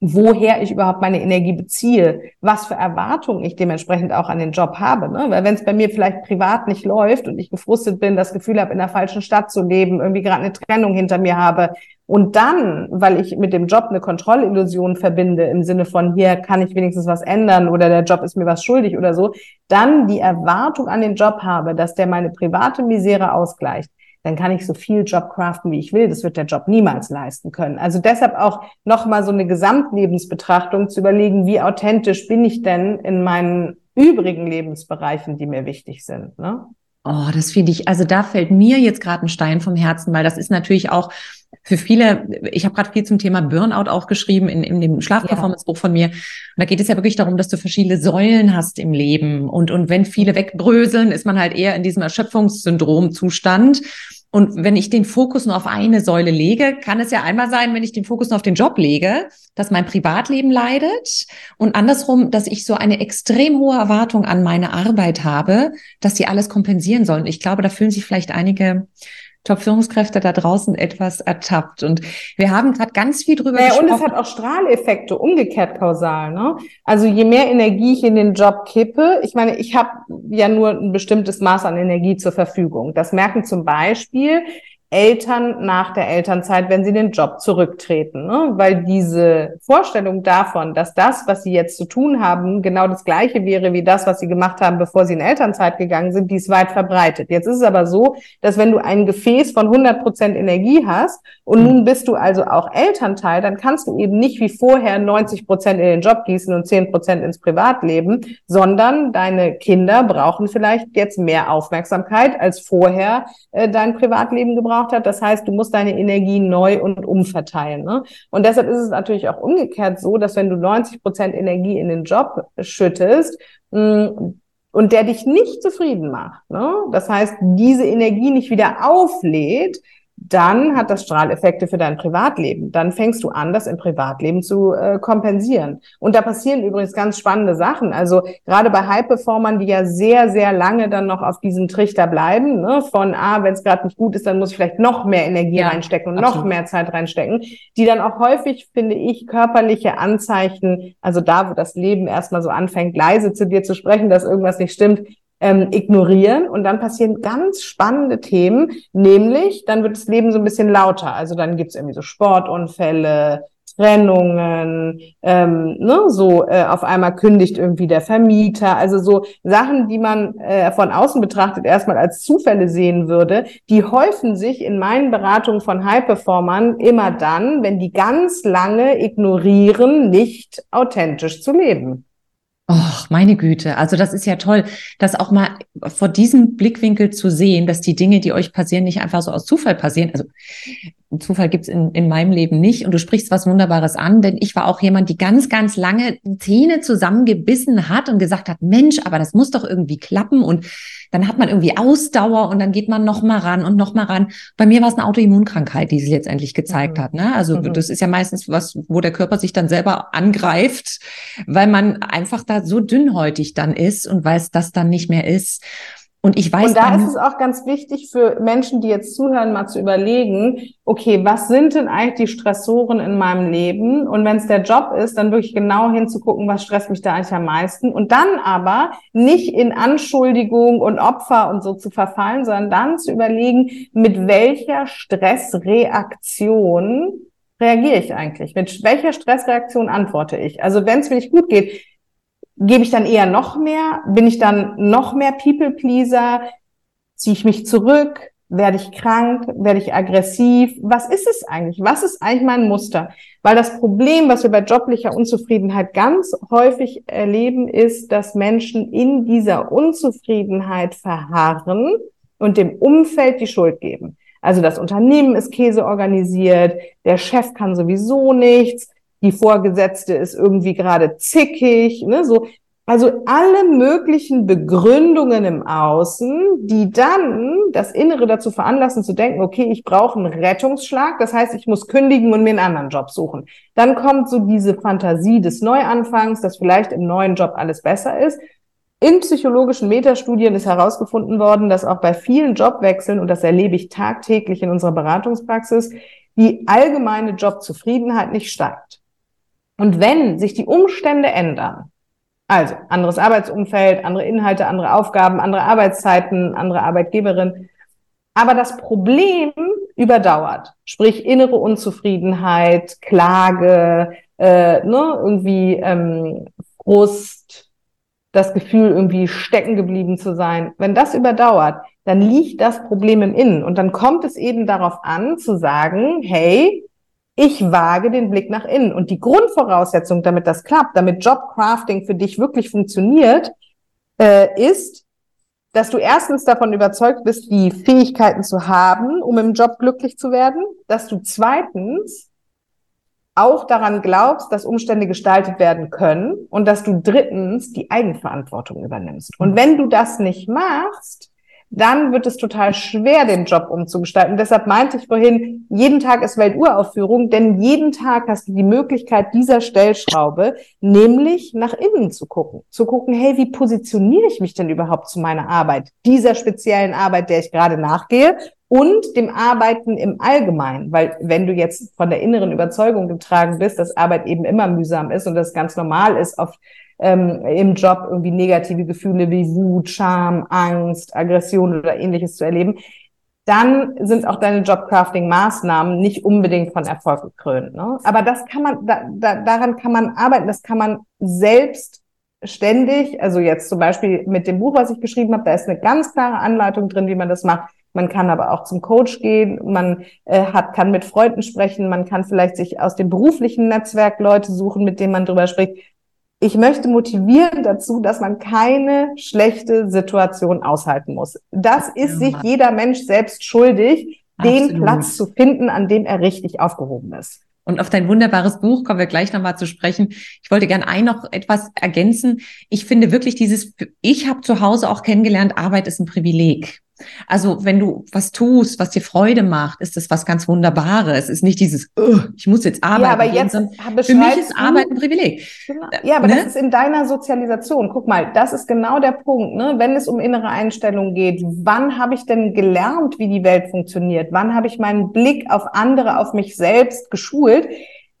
woher ich überhaupt meine Energie beziehe, was für Erwartungen ich dementsprechend auch an den Job habe. Ne? Weil wenn es bei mir vielleicht privat nicht läuft und ich gefrustet bin, das Gefühl habe, in der falschen Stadt zu leben, irgendwie gerade eine Trennung hinter mir habe und dann, weil ich mit dem Job eine Kontrollillusion verbinde, im Sinne von hier kann ich wenigstens was ändern oder der Job ist mir was schuldig oder so, dann die Erwartung an den Job habe, dass der meine private Misere ausgleicht, dann kann ich so viel Job craften, wie ich will. Das wird der Job niemals leisten können. Also deshalb auch nochmal so eine Gesamtlebensbetrachtung zu überlegen, wie authentisch bin ich denn in meinen übrigen Lebensbereichen, die mir wichtig sind. Ne? Oh, das finde ich, also da fällt mir jetzt gerade ein Stein vom Herzen, weil das ist natürlich auch für viele, ich habe gerade viel zum Thema Burnout auch geschrieben in, in dem Schlafperformance-Buch von mir. Und da geht es ja wirklich darum, dass du verschiedene Säulen hast im Leben. Und, und wenn viele wegbröseln, ist man halt eher in diesem Erschöpfungssyndrom-Zustand. Und wenn ich den Fokus nur auf eine Säule lege, kann es ja einmal sein, wenn ich den Fokus nur auf den Job lege, dass mein Privatleben leidet und andersrum, dass ich so eine extrem hohe Erwartung an meine Arbeit habe, dass sie alles kompensieren sollen. Ich glaube, da fühlen sich vielleicht einige Top-Führungskräfte da draußen etwas ertappt. Und wir haben gerade ganz viel drüber naja, gesprochen. Und es hat auch Strahleffekte, umgekehrt kausal. Ne? Also je mehr Energie ich in den Job kippe, ich meine, ich habe ja nur ein bestimmtes Maß an Energie zur Verfügung. Das merken zum Beispiel Eltern nach der Elternzeit, wenn sie den Job zurücktreten. Ne? Weil diese Vorstellung davon, dass das, was sie jetzt zu tun haben, genau das gleiche wäre wie das, was sie gemacht haben, bevor sie in Elternzeit gegangen sind, die ist weit verbreitet. Jetzt ist es aber so, dass wenn du ein Gefäß von 100 Prozent Energie hast und nun bist du also auch Elternteil, dann kannst du eben nicht wie vorher 90 Prozent in den Job gießen und 10 Prozent ins Privatleben, sondern deine Kinder brauchen vielleicht jetzt mehr Aufmerksamkeit, als vorher äh, dein Privatleben gebraucht gebraucht hat. Das heißt, du musst deine Energie neu und umverteilen. Ne? Und deshalb ist es natürlich auch umgekehrt so, dass wenn du 90 Prozent Energie in den Job schüttest, mh, mm, und der dich nicht zufrieden macht, ne? das heißt, diese Energie nicht wieder auflädt, dann hat das Strahleffekte für dein Privatleben. Dann fängst du an, das im Privatleben zu äh, kompensieren. Und da passieren übrigens ganz spannende Sachen. Also gerade bei High-Performern, die ja sehr, sehr lange dann noch auf diesem Trichter bleiben, ne, von, ah, wenn es gerade nicht gut ist, dann muss ich vielleicht noch mehr Energie ja, reinstecken und absolut. noch mehr Zeit reinstecken, die dann auch häufig, finde ich, körperliche Anzeichen, also da, wo das Leben erstmal so anfängt, leise zu dir zu sprechen, dass irgendwas nicht stimmt, ähm, ignorieren und dann passieren ganz spannende Themen, nämlich dann wird das Leben so ein bisschen lauter. Also dann gibt's irgendwie so Sportunfälle, Trennungen, ähm, ne, so äh, auf einmal kündigt irgendwie der Vermieter, also so Sachen, die man äh, von außen betrachtet erstmal als Zufälle sehen würde, die häufen sich in meinen Beratungen von High-Performern immer dann, wenn die ganz lange ignorieren, nicht authentisch zu leben. Oh, meine Güte. Also das ist ja toll, das auch mal vor diesem Blickwinkel zu sehen, dass die Dinge, die euch passieren, nicht einfach so aus Zufall passieren. Also Zufall gibt's in, in meinem Leben nicht. Und du sprichst was Wunderbares an, denn ich war auch jemand, die ganz, ganz lange Zähne zusammengebissen hat und gesagt hat, Mensch, aber das muss doch irgendwie klappen. Und dann hat man irgendwie Ausdauer und dann geht man noch mal ran und noch mal ran. Bei mir war es eine Autoimmunkrankheit, die sich letztendlich gezeigt mhm. hat. Ne? Also mhm. das ist ja meistens was, wo der Körper sich dann selber angreift, weil man einfach da so dünnhäutig dann ist und weil es das dann nicht mehr ist. Und ich weiß. Und da ist es auch ganz wichtig für Menschen, die jetzt zuhören, mal zu überlegen, okay, was sind denn eigentlich die Stressoren in meinem Leben? Und wenn es der Job ist, dann wirklich genau hinzugucken, was stresst mich da eigentlich am meisten? Und dann aber nicht in Anschuldigung und Opfer und so zu verfallen, sondern dann zu überlegen, mit welcher Stressreaktion reagiere ich eigentlich? Mit welcher Stressreaktion antworte ich? Also wenn es mir nicht gut geht, Gebe ich dann eher noch mehr? Bin ich dann noch mehr People-Pleaser? Ziehe ich mich zurück? Werde ich krank? Werde ich aggressiv? Was ist es eigentlich? Was ist eigentlich mein Muster? Weil das Problem, was wir bei joblicher Unzufriedenheit ganz häufig erleben, ist, dass Menschen in dieser Unzufriedenheit verharren und dem Umfeld die Schuld geben. Also das Unternehmen ist Käse organisiert, der Chef kann sowieso nichts, die Vorgesetzte ist irgendwie gerade zickig, ne, so. Also alle möglichen Begründungen im Außen, die dann das Innere dazu veranlassen zu denken, okay, ich brauche einen Rettungsschlag, das heißt, ich muss kündigen und mir einen anderen Job suchen. Dann kommt so diese Fantasie des Neuanfangs, dass vielleicht im neuen Job alles besser ist. In psychologischen Metastudien ist herausgefunden worden, dass auch bei vielen Jobwechseln, und das erlebe ich tagtäglich in unserer Beratungspraxis, die allgemeine Jobzufriedenheit nicht steigt. Und wenn sich die Umstände ändern, also anderes Arbeitsumfeld, andere Inhalte, andere Aufgaben, andere Arbeitszeiten, andere Arbeitgeberin, aber das Problem überdauert, sprich innere Unzufriedenheit, Klage, äh, ne, irgendwie ähm, Frust, das Gefühl, irgendwie stecken geblieben zu sein. Wenn das überdauert, dann liegt das Problem im Innen und dann kommt es eben darauf an zu sagen, hey, ich wage den Blick nach innen. Und die Grundvoraussetzung, damit das klappt, damit Jobcrafting für dich wirklich funktioniert, äh, ist, dass du erstens davon überzeugt bist, die Fähigkeiten zu haben, um im Job glücklich zu werden, dass du zweitens auch daran glaubst, dass Umstände gestaltet werden können und dass du drittens die Eigenverantwortung übernimmst. Und wenn du das nicht machst, dann wird es total schwer, den Job umzugestalten. deshalb meinte ich vorhin, jeden Tag ist Welturaufführung, denn jeden Tag hast du die Möglichkeit dieser Stellschraube, nämlich nach innen zu gucken. Zu gucken, hey, wie positioniere ich mich denn überhaupt zu meiner Arbeit? Dieser speziellen Arbeit, der ich gerade nachgehe und dem Arbeiten im Allgemeinen. Weil wenn du jetzt von der inneren Überzeugung getragen bist, dass Arbeit eben immer mühsam ist und das ganz normal ist, auf ähm, im Job irgendwie negative Gefühle wie Wut, Scham, Angst, Aggression oder ähnliches zu erleben, dann sind auch deine Jobcrafting-Maßnahmen nicht unbedingt von Erfolg gekrönt. Ne? Aber das kann man, da, da, daran kann man arbeiten, das kann man selbst ständig, also jetzt zum Beispiel mit dem Buch, was ich geschrieben habe, da ist eine ganz klare Anleitung drin, wie man das macht. Man kann aber auch zum Coach gehen, man äh, hat, kann mit Freunden sprechen, man kann vielleicht sich aus dem beruflichen Netzwerk Leute suchen, mit denen man drüber spricht. Ich möchte motivieren dazu, dass man keine schlechte Situation aushalten muss. Das ist sich jeder Mensch selbst schuldig, Absolut. den Platz zu finden, an dem er richtig aufgehoben ist. Und auf dein wunderbares Buch kommen wir gleich nochmal zu sprechen. Ich wollte gern ein noch etwas ergänzen. Ich finde wirklich dieses, ich habe zu Hause auch kennengelernt, Arbeit ist ein Privileg. Also wenn du was tust, was dir Freude macht, ist das was ganz Wunderbares. Es ist nicht dieses, oh, ich muss jetzt arbeiten. Ja, aber jetzt für mich ist Arbeit ein Privileg. Genau. Ja, aber ne? das ist in deiner Sozialisation. Guck mal, das ist genau der Punkt. Ne? Wenn es um innere Einstellung geht, wann habe ich denn gelernt, wie die Welt funktioniert? Wann habe ich meinen Blick auf andere, auf mich selbst geschult?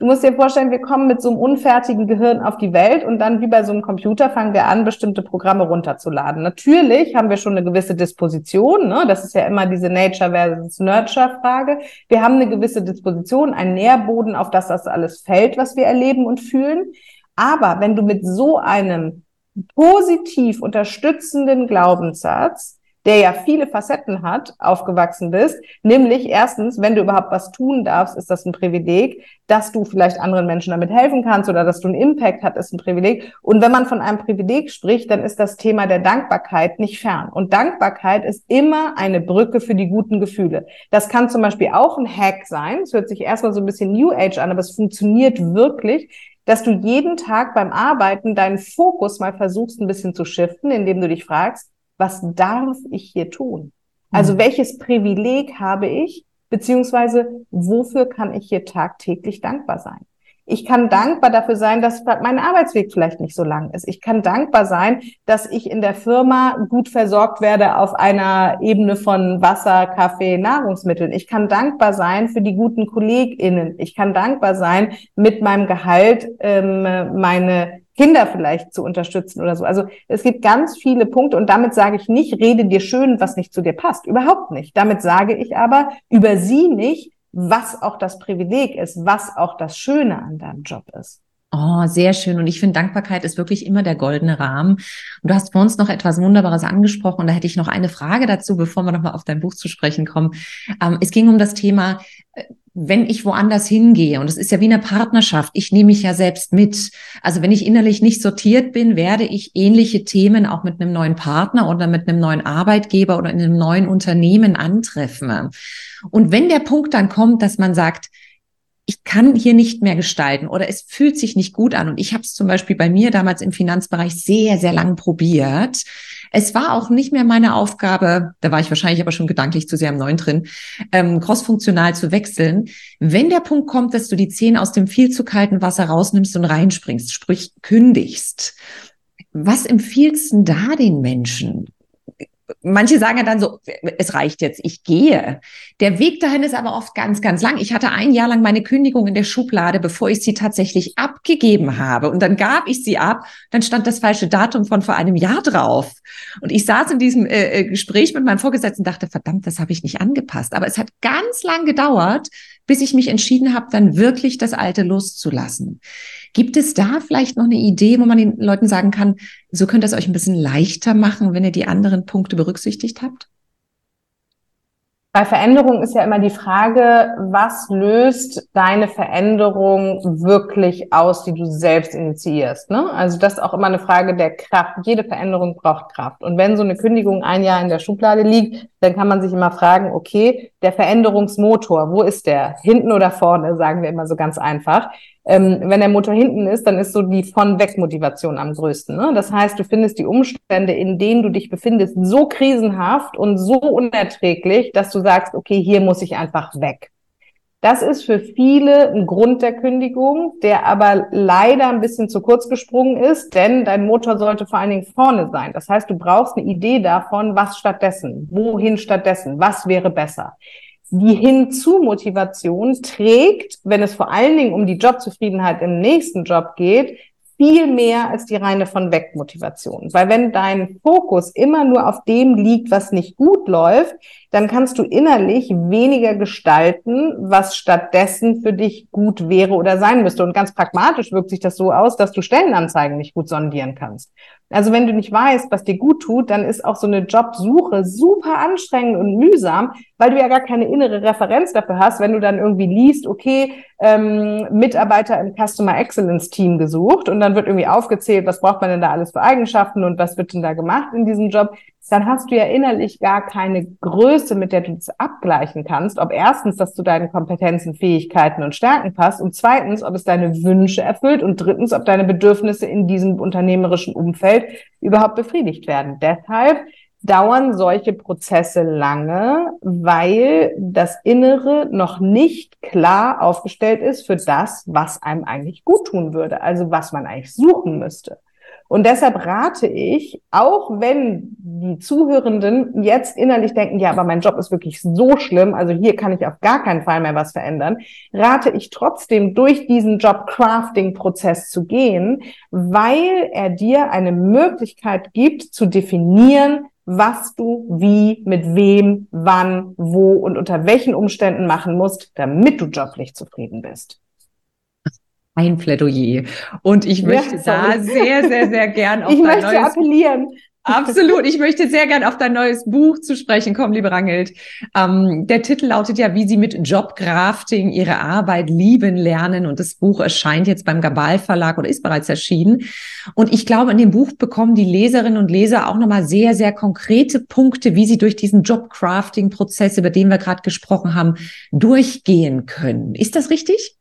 Du musst dir vorstellen, wir kommen mit so einem unfertigen Gehirn auf die Welt und dann wie bei so einem Computer fangen wir an, bestimmte Programme runterzuladen. Natürlich haben wir schon eine gewisse Disposition, ne? das ist ja immer diese Nature versus Nurture Frage. Wir haben eine gewisse Disposition, einen Nährboden, auf das das alles fällt, was wir erleben und fühlen. Aber wenn du mit so einem positiv unterstützenden Glaubenssatz der ja viele Facetten hat, aufgewachsen bist. Nämlich erstens, wenn du überhaupt was tun darfst, ist das ein Privileg, dass du vielleicht anderen Menschen damit helfen kannst oder dass du einen Impact hast, ist ein Privileg. Und wenn man von einem Privileg spricht, dann ist das Thema der Dankbarkeit nicht fern. Und Dankbarkeit ist immer eine Brücke für die guten Gefühle. Das kann zum Beispiel auch ein Hack sein. Es hört sich erstmal so ein bisschen New Age an, aber es funktioniert wirklich dass du jeden Tag beim Arbeiten deinen Fokus mal versuchst, ein bisschen zu shiften, indem du dich fragst, was darf ich hier tun? Also mhm. welches Privileg habe ich, beziehungsweise wofür kann ich hier tagtäglich dankbar sein? Ich kann dankbar dafür sein, dass mein Arbeitsweg vielleicht nicht so lang ist. Ich kann dankbar sein, dass ich in der Firma gut versorgt werde auf einer Ebene von Wasser, Kaffee, Nahrungsmitteln. Ich kann dankbar sein für die guten KollegInnen. Ich kann dankbar sein, mit meinem Gehalt ähm, meine Kinder vielleicht zu unterstützen oder so. Also es gibt ganz viele Punkte und damit sage ich nicht, rede dir schön, was nicht zu dir passt. Überhaupt nicht. Damit sage ich aber, über sie nicht, was auch das Privileg ist, was auch das Schöne an deinem Job ist. Oh, sehr schön. Und ich finde, Dankbarkeit ist wirklich immer der goldene Rahmen. Und du hast bei uns noch etwas Wunderbares angesprochen. Und da hätte ich noch eine Frage dazu, bevor wir nochmal auf dein Buch zu sprechen kommen. Ähm, es ging um das Thema, äh, wenn ich woanders hingehe, und es ist ja wie eine Partnerschaft, ich nehme mich ja selbst mit. Also wenn ich innerlich nicht sortiert bin, werde ich ähnliche Themen auch mit einem neuen Partner oder mit einem neuen Arbeitgeber oder in einem neuen Unternehmen antreffen. Und wenn der Punkt dann kommt, dass man sagt, ich kann hier nicht mehr gestalten oder es fühlt sich nicht gut an. Und ich habe es zum Beispiel bei mir damals im Finanzbereich sehr, sehr lang probiert. Es war auch nicht mehr meine Aufgabe, da war ich wahrscheinlich aber schon gedanklich zu sehr im Neuen drin, ähm, crossfunktional zu wechseln. Wenn der Punkt kommt, dass du die Zähne aus dem viel zu kalten Wasser rausnimmst und reinspringst, sprich kündigst, was empfiehlst du da den Menschen? Manche sagen ja dann so, es reicht jetzt, ich gehe. Der Weg dahin ist aber oft ganz, ganz lang. Ich hatte ein Jahr lang meine Kündigung in der Schublade, bevor ich sie tatsächlich abgegeben habe. Und dann gab ich sie ab, dann stand das falsche Datum von vor einem Jahr drauf. Und ich saß in diesem äh, äh Gespräch mit meinem Vorgesetzten und dachte, verdammt, das habe ich nicht angepasst. Aber es hat ganz lang gedauert, bis ich mich entschieden habe, dann wirklich das Alte loszulassen. Gibt es da vielleicht noch eine Idee, wo man den Leuten sagen kann, so könnt ihr es euch ein bisschen leichter machen, wenn ihr die anderen Punkte berücksichtigt habt? Bei Veränderung ist ja immer die Frage, was löst deine Veränderung wirklich aus, die du selbst initiierst? Ne? Also das ist auch immer eine Frage der Kraft. Jede Veränderung braucht Kraft. Und wenn so eine Kündigung ein Jahr in der Schublade liegt, dann kann man sich immer fragen, okay, der Veränderungsmotor, wo ist der? Hinten oder vorne, sagen wir immer so ganz einfach ähm, wenn der Motor hinten ist, dann ist so die von-weg-Motivation am größten. Ne? Das heißt, du findest die Umstände, in denen du dich befindest, so krisenhaft und so unerträglich, dass du sagst, okay, hier muss ich einfach weg. Das ist für viele ein Grund der Kündigung, der aber leider ein bisschen zu kurz gesprungen ist, denn dein Motor sollte vor allen Dingen vorne sein. Das heißt, du brauchst eine Idee davon, was stattdessen, wohin stattdessen, was wäre besser die Hinzu-Motivation trägt, wenn es vor allen Dingen um die Jobzufriedenheit im nächsten Job geht, viel mehr als die reine von weg Motivation. Weil wenn dein Fokus immer nur auf dem liegt, was nicht gut läuft, dann kannst du innerlich weniger gestalten, was stattdessen für dich gut wäre oder sein müsste. Und ganz pragmatisch wirkt sich das so aus, dass du Stellenanzeigen nicht gut sondieren kannst. Also wenn du nicht weißt, was dir gut tut, dann ist auch so eine Jobsuche super anstrengend und mühsam, weil du ja gar keine innere Referenz dafür hast, wenn du dann irgendwie liest, okay, ähm, Mitarbeiter im Customer Excellence Team gesucht und dann wird irgendwie aufgezählt, was braucht man denn da alles für Eigenschaften und was wird denn da gemacht in diesem Job, dann hast du ja innerlich gar keine Größe, mit der du das abgleichen kannst, ob erstens, dass du deinen Kompetenzen, Fähigkeiten und Stärken passt und zweitens, ob es deine Wünsche erfüllt und drittens, ob deine Bedürfnisse in diesem unternehmerischen Umfeld überhaupt befriedigt werden. Deshalb dauern solche Prozesse lange, weil das Innere noch nicht klar aufgestellt ist für das, was einem eigentlich gut tun würde, also was man eigentlich suchen müsste. Und deshalb rate ich, auch wenn die Zuhörenden jetzt innerlich denken, ja, aber mein Job ist wirklich so schlimm, also hier kann ich auf gar keinen Fall mehr was verändern, rate ich trotzdem durch diesen Job-Crafting-Prozess zu gehen, weil er dir eine Möglichkeit gibt zu definieren, was du wie, mit wem, wann, wo und unter welchen Umständen machen musst, damit du joblich zufrieden bist ein Plädoyer. Und ich möchte ja, da sehr, sehr, sehr gern (laughs) auf ich dein möchte neues appellieren. Absolut. Ich möchte sehr gern auf dein neues Buch zu sprechen kommen, liebe Rangelt. Ähm, der Titel lautet ja, wie Sie mit Jobgrafting Ihre Arbeit lieben lernen. Und das Buch erscheint jetzt beim Gabal Verlag oder ist bereits erschienen. Und ich glaube, in dem Buch bekommen die Leserinnen und Leser auch nochmal sehr, sehr konkrete Punkte, wie sie durch diesen Jobcrafting-Prozess, über den wir gerade gesprochen haben, durchgehen können. Ist das richtig?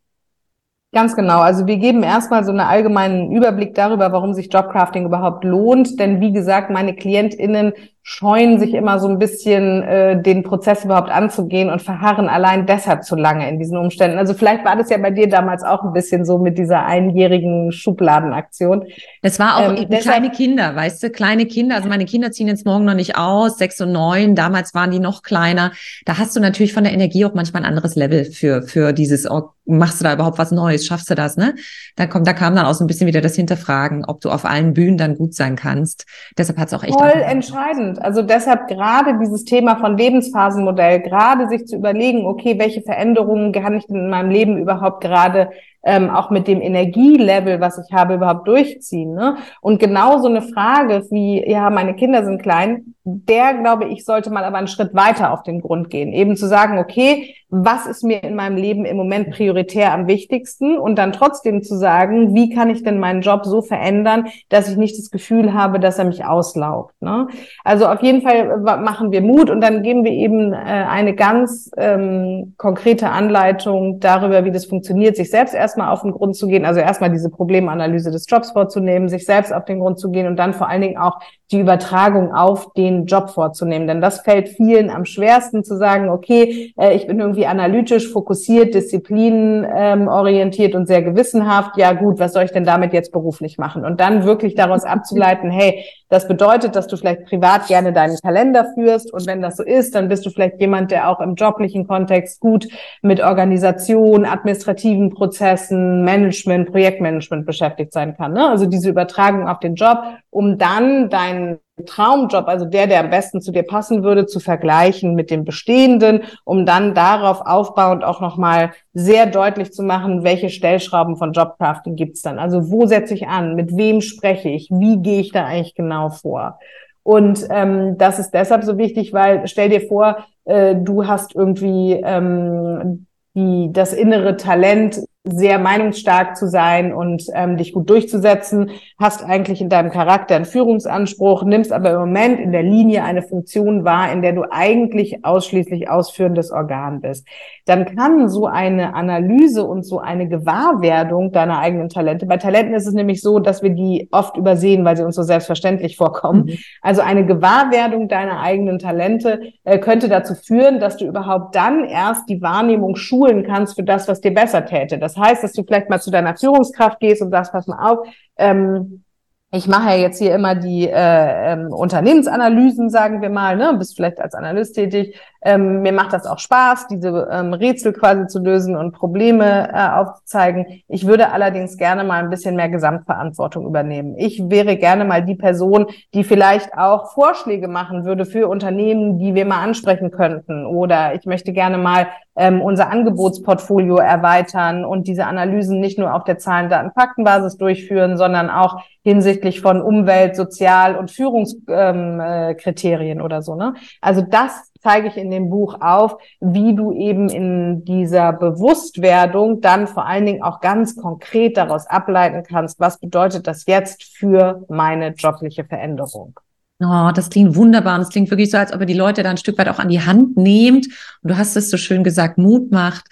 Ganz genau. Also wir geben erstmal so einen allgemeinen Überblick darüber, warum sich Jobcrafting überhaupt lohnt. Denn wie gesagt, meine KlientInnen scheuen sich immer so ein bisschen, äh, den Prozess überhaupt anzugehen und verharren allein deshalb zu lange in diesen Umständen. Also vielleicht war das ja bei dir damals auch ein bisschen so mit dieser einjährigen Schubladenaktion. Das war auch ähm, kleine Kinder, weißt du, kleine Kinder. Also meine Kinder ziehen jetzt morgen noch nicht aus, sechs und neun. Damals waren die noch kleiner. Da hast du natürlich von der Energie auch manchmal ein anderes Level für, für dieses, oh, machst du da überhaupt was Neues? Schaffst du das, ne? Da kommt, da kam dann auch so ein bisschen wieder das Hinterfragen, ob du auf allen Bühnen dann gut sein kannst. Deshalb hat es auch echt. Voll entscheidend. Also deshalb gerade dieses Thema von Lebensphasenmodell, gerade sich zu überlegen, okay, welche Veränderungen kann ich denn in meinem Leben überhaupt gerade ähm, auch mit dem Energielevel, was ich habe, überhaupt durchziehen. Ne? Und genau so eine Frage wie, ja, meine Kinder sind klein, der, glaube ich, sollte mal aber einen Schritt weiter auf den Grund gehen. Eben zu sagen, okay, was ist mir in meinem Leben im Moment prioritär am wichtigsten? Und dann trotzdem zu sagen, wie kann ich denn meinen Job so verändern, dass ich nicht das Gefühl habe, dass er mich auslaugt. Ne? Also auf jeden Fall machen wir Mut und dann geben wir eben äh, eine ganz ähm, konkrete Anleitung darüber, wie das funktioniert, sich selbst erstmal auf den Grund zu gehen, also erstmal diese Problemanalyse des Jobs vorzunehmen, sich selbst auf den Grund zu gehen und dann vor allen Dingen auch die Übertragung auf den Job vorzunehmen. Denn das fällt vielen am schwersten zu sagen, okay, äh, ich bin irgendwie analytisch, fokussiert, disziplinorientiert ähm, und sehr gewissenhaft. Ja gut, was soll ich denn damit jetzt beruflich machen? Und dann wirklich daraus abzuleiten, hey, das bedeutet, dass du vielleicht privat gerne deinen Kalender führst. Und wenn das so ist, dann bist du vielleicht jemand, der auch im joblichen Kontext gut mit Organisation, administrativen Prozessen, Management, Projektmanagement beschäftigt sein kann. Ne? Also diese Übertragung auf den Job, um dann deinen Traumjob, also der, der am besten zu dir passen würde, zu vergleichen mit dem bestehenden, um dann darauf aufbauend auch nochmal sehr deutlich zu machen, welche Stellschrauben von Jobcrafting gibt's dann. Also wo setze ich an, mit wem spreche ich, wie gehe ich da eigentlich genau vor. Und ähm, das ist deshalb so wichtig, weil stell dir vor, äh, du hast irgendwie ähm, die, das innere Talent, sehr meinungsstark zu sein und ähm, dich gut durchzusetzen, hast eigentlich in deinem Charakter einen Führungsanspruch, nimmst aber im Moment in der Linie eine Funktion wahr, in der du eigentlich ausschließlich ausführendes Organ bist. Dann kann so eine Analyse und so eine Gewahrwerdung deiner eigenen Talente, bei Talenten ist es nämlich so, dass wir die oft übersehen, weil sie uns so selbstverständlich vorkommen. Mhm. Also eine Gewahrwerdung deiner eigenen Talente äh, könnte dazu führen, dass du überhaupt dann erst die Wahrnehmung schulen kannst für das, was dir besser täte. Das heißt, dass du vielleicht mal zu deiner Führungskraft gehst und sagst, pass mal auf, ähm, ich mache ja jetzt hier immer die äh, ähm, Unternehmensanalysen, sagen wir mal, ne? bist vielleicht als Analyst tätig. Ähm, mir macht das auch Spaß, diese ähm, Rätsel quasi zu lösen und Probleme äh, aufzuzeigen. Ich würde allerdings gerne mal ein bisschen mehr Gesamtverantwortung übernehmen. Ich wäre gerne mal die Person, die vielleicht auch Vorschläge machen würde für Unternehmen, die wir mal ansprechen könnten. Oder ich möchte gerne mal ähm, unser Angebotsportfolio erweitern und diese Analysen nicht nur auf der Zahlen, Daten, Faktenbasis durchführen, sondern auch hinsichtlich von Umwelt, Sozial- und Führungskriterien ähm, äh, oder so. Ne? Also das zeige ich in dem Buch auf, wie du eben in dieser Bewusstwerdung dann vor allen Dingen auch ganz konkret daraus ableiten kannst, was bedeutet das jetzt für meine jobliche Veränderung. Oh, das klingt wunderbar und es klingt wirklich so, als ob ihr die Leute da ein Stück weit auch an die Hand nehmt. Und du hast es so schön gesagt, Mut macht.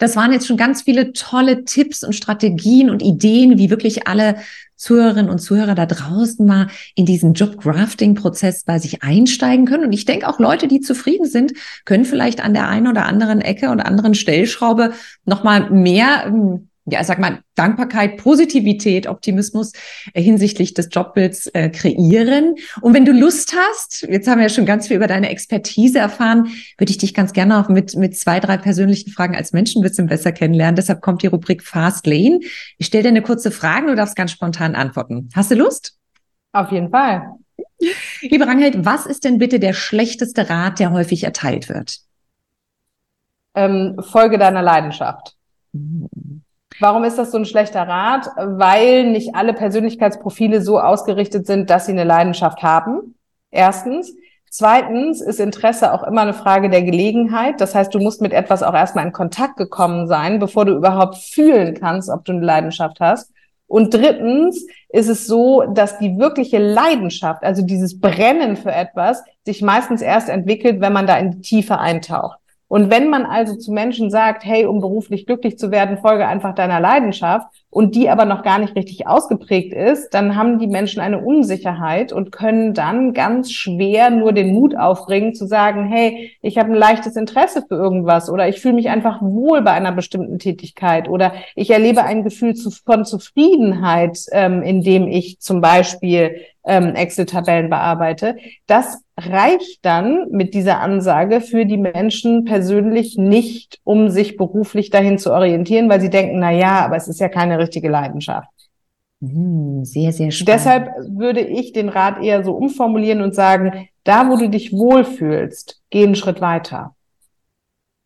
Das waren jetzt schon ganz viele tolle Tipps und Strategien und Ideen, wie wirklich alle Zuhörerinnen und Zuhörer da draußen mal in diesen Job-Grafting-Prozess bei sich einsteigen können. Und ich denke auch Leute, die zufrieden sind, können vielleicht an der einen oder anderen Ecke oder anderen Stellschraube nochmal mehr ja, sag mal, Dankbarkeit, Positivität, Optimismus äh, hinsichtlich des Jobbilds äh, kreieren. Und wenn du Lust hast, jetzt haben wir ja schon ganz viel über deine Expertise erfahren, würde ich dich ganz gerne auch mit, mit zwei, drei persönlichen Fragen als Menschen ein bisschen besser kennenlernen. Deshalb kommt die Rubrik Fast Lane. Ich stelle dir eine kurze Frage, du darfst ganz spontan antworten. Hast du Lust? Auf jeden Fall. Liebe Rangeld, was ist denn bitte der schlechteste Rat, der häufig erteilt wird? Ähm, Folge deiner Leidenschaft. Mhm. Warum ist das so ein schlechter Rat? Weil nicht alle Persönlichkeitsprofile so ausgerichtet sind, dass sie eine Leidenschaft haben. Erstens. Zweitens ist Interesse auch immer eine Frage der Gelegenheit. Das heißt, du musst mit etwas auch erstmal in Kontakt gekommen sein, bevor du überhaupt fühlen kannst, ob du eine Leidenschaft hast. Und drittens ist es so, dass die wirkliche Leidenschaft, also dieses Brennen für etwas, sich meistens erst entwickelt, wenn man da in die Tiefe eintaucht. Und wenn man also zu Menschen sagt, hey, um beruflich glücklich zu werden, folge einfach deiner Leidenschaft und die aber noch gar nicht richtig ausgeprägt ist, dann haben die Menschen eine Unsicherheit und können dann ganz schwer nur den Mut aufbringen zu sagen, hey, ich habe ein leichtes Interesse für irgendwas oder ich fühle mich einfach wohl bei einer bestimmten Tätigkeit oder ich erlebe ein Gefühl von Zufriedenheit, ähm, indem ich zum Beispiel ähm, Excel-Tabellen bearbeite. Das reicht dann mit dieser Ansage für die Menschen persönlich nicht, um sich beruflich dahin zu orientieren, weil sie denken, na ja, aber es ist ja keine richtige Leidenschaft. Hm, sehr, sehr spannend. Deshalb würde ich den Rat eher so umformulieren und sagen, da wo du dich wohlfühlst, geh einen Schritt weiter.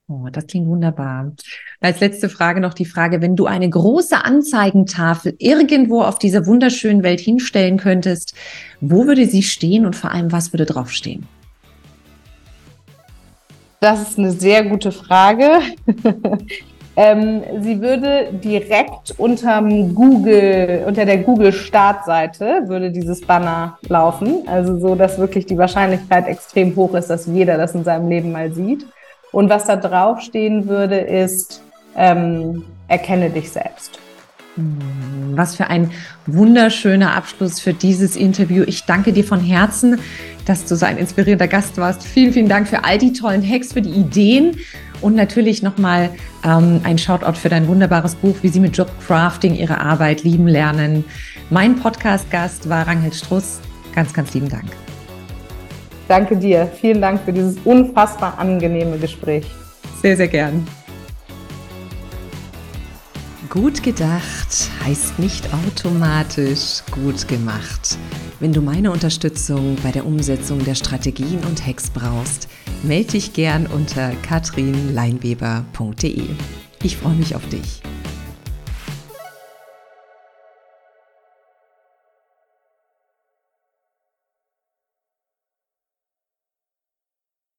Oh, das klingt wunderbar. Als letzte Frage noch die Frage, wenn du eine große Anzeigentafel irgendwo auf dieser wunderschönen Welt hinstellen könntest, wo würde sie stehen und vor allem, was würde draufstehen? Das ist eine sehr gute Frage. (laughs) ähm, sie würde direkt unterm Google, unter der Google-Startseite würde dieses Banner laufen. Also so, dass wirklich die Wahrscheinlichkeit extrem hoch ist, dass jeder das in seinem Leben mal sieht. Und was da draufstehen würde, ist, ähm, erkenne dich selbst. Hm, was für ein wunderschöner Abschluss für dieses Interview. Ich danke dir von Herzen, dass du so ein inspirierender Gast warst. Vielen, vielen Dank für all die tollen Hacks, für die Ideen und natürlich nochmal ähm, ein Shoutout für dein wunderbares Buch, wie sie mit Jobcrafting ihre Arbeit lieben lernen. Mein Podcast-Gast war Rangel Struss. Ganz, ganz lieben Dank. Danke dir. Vielen Dank für dieses unfassbar angenehme Gespräch. Sehr, sehr gern. Gut gedacht heißt nicht automatisch gut gemacht. Wenn du meine Unterstützung bei der Umsetzung der Strategien und Hacks brauchst, melde dich gern unter katrinleinweber.de. Ich freue mich auf dich.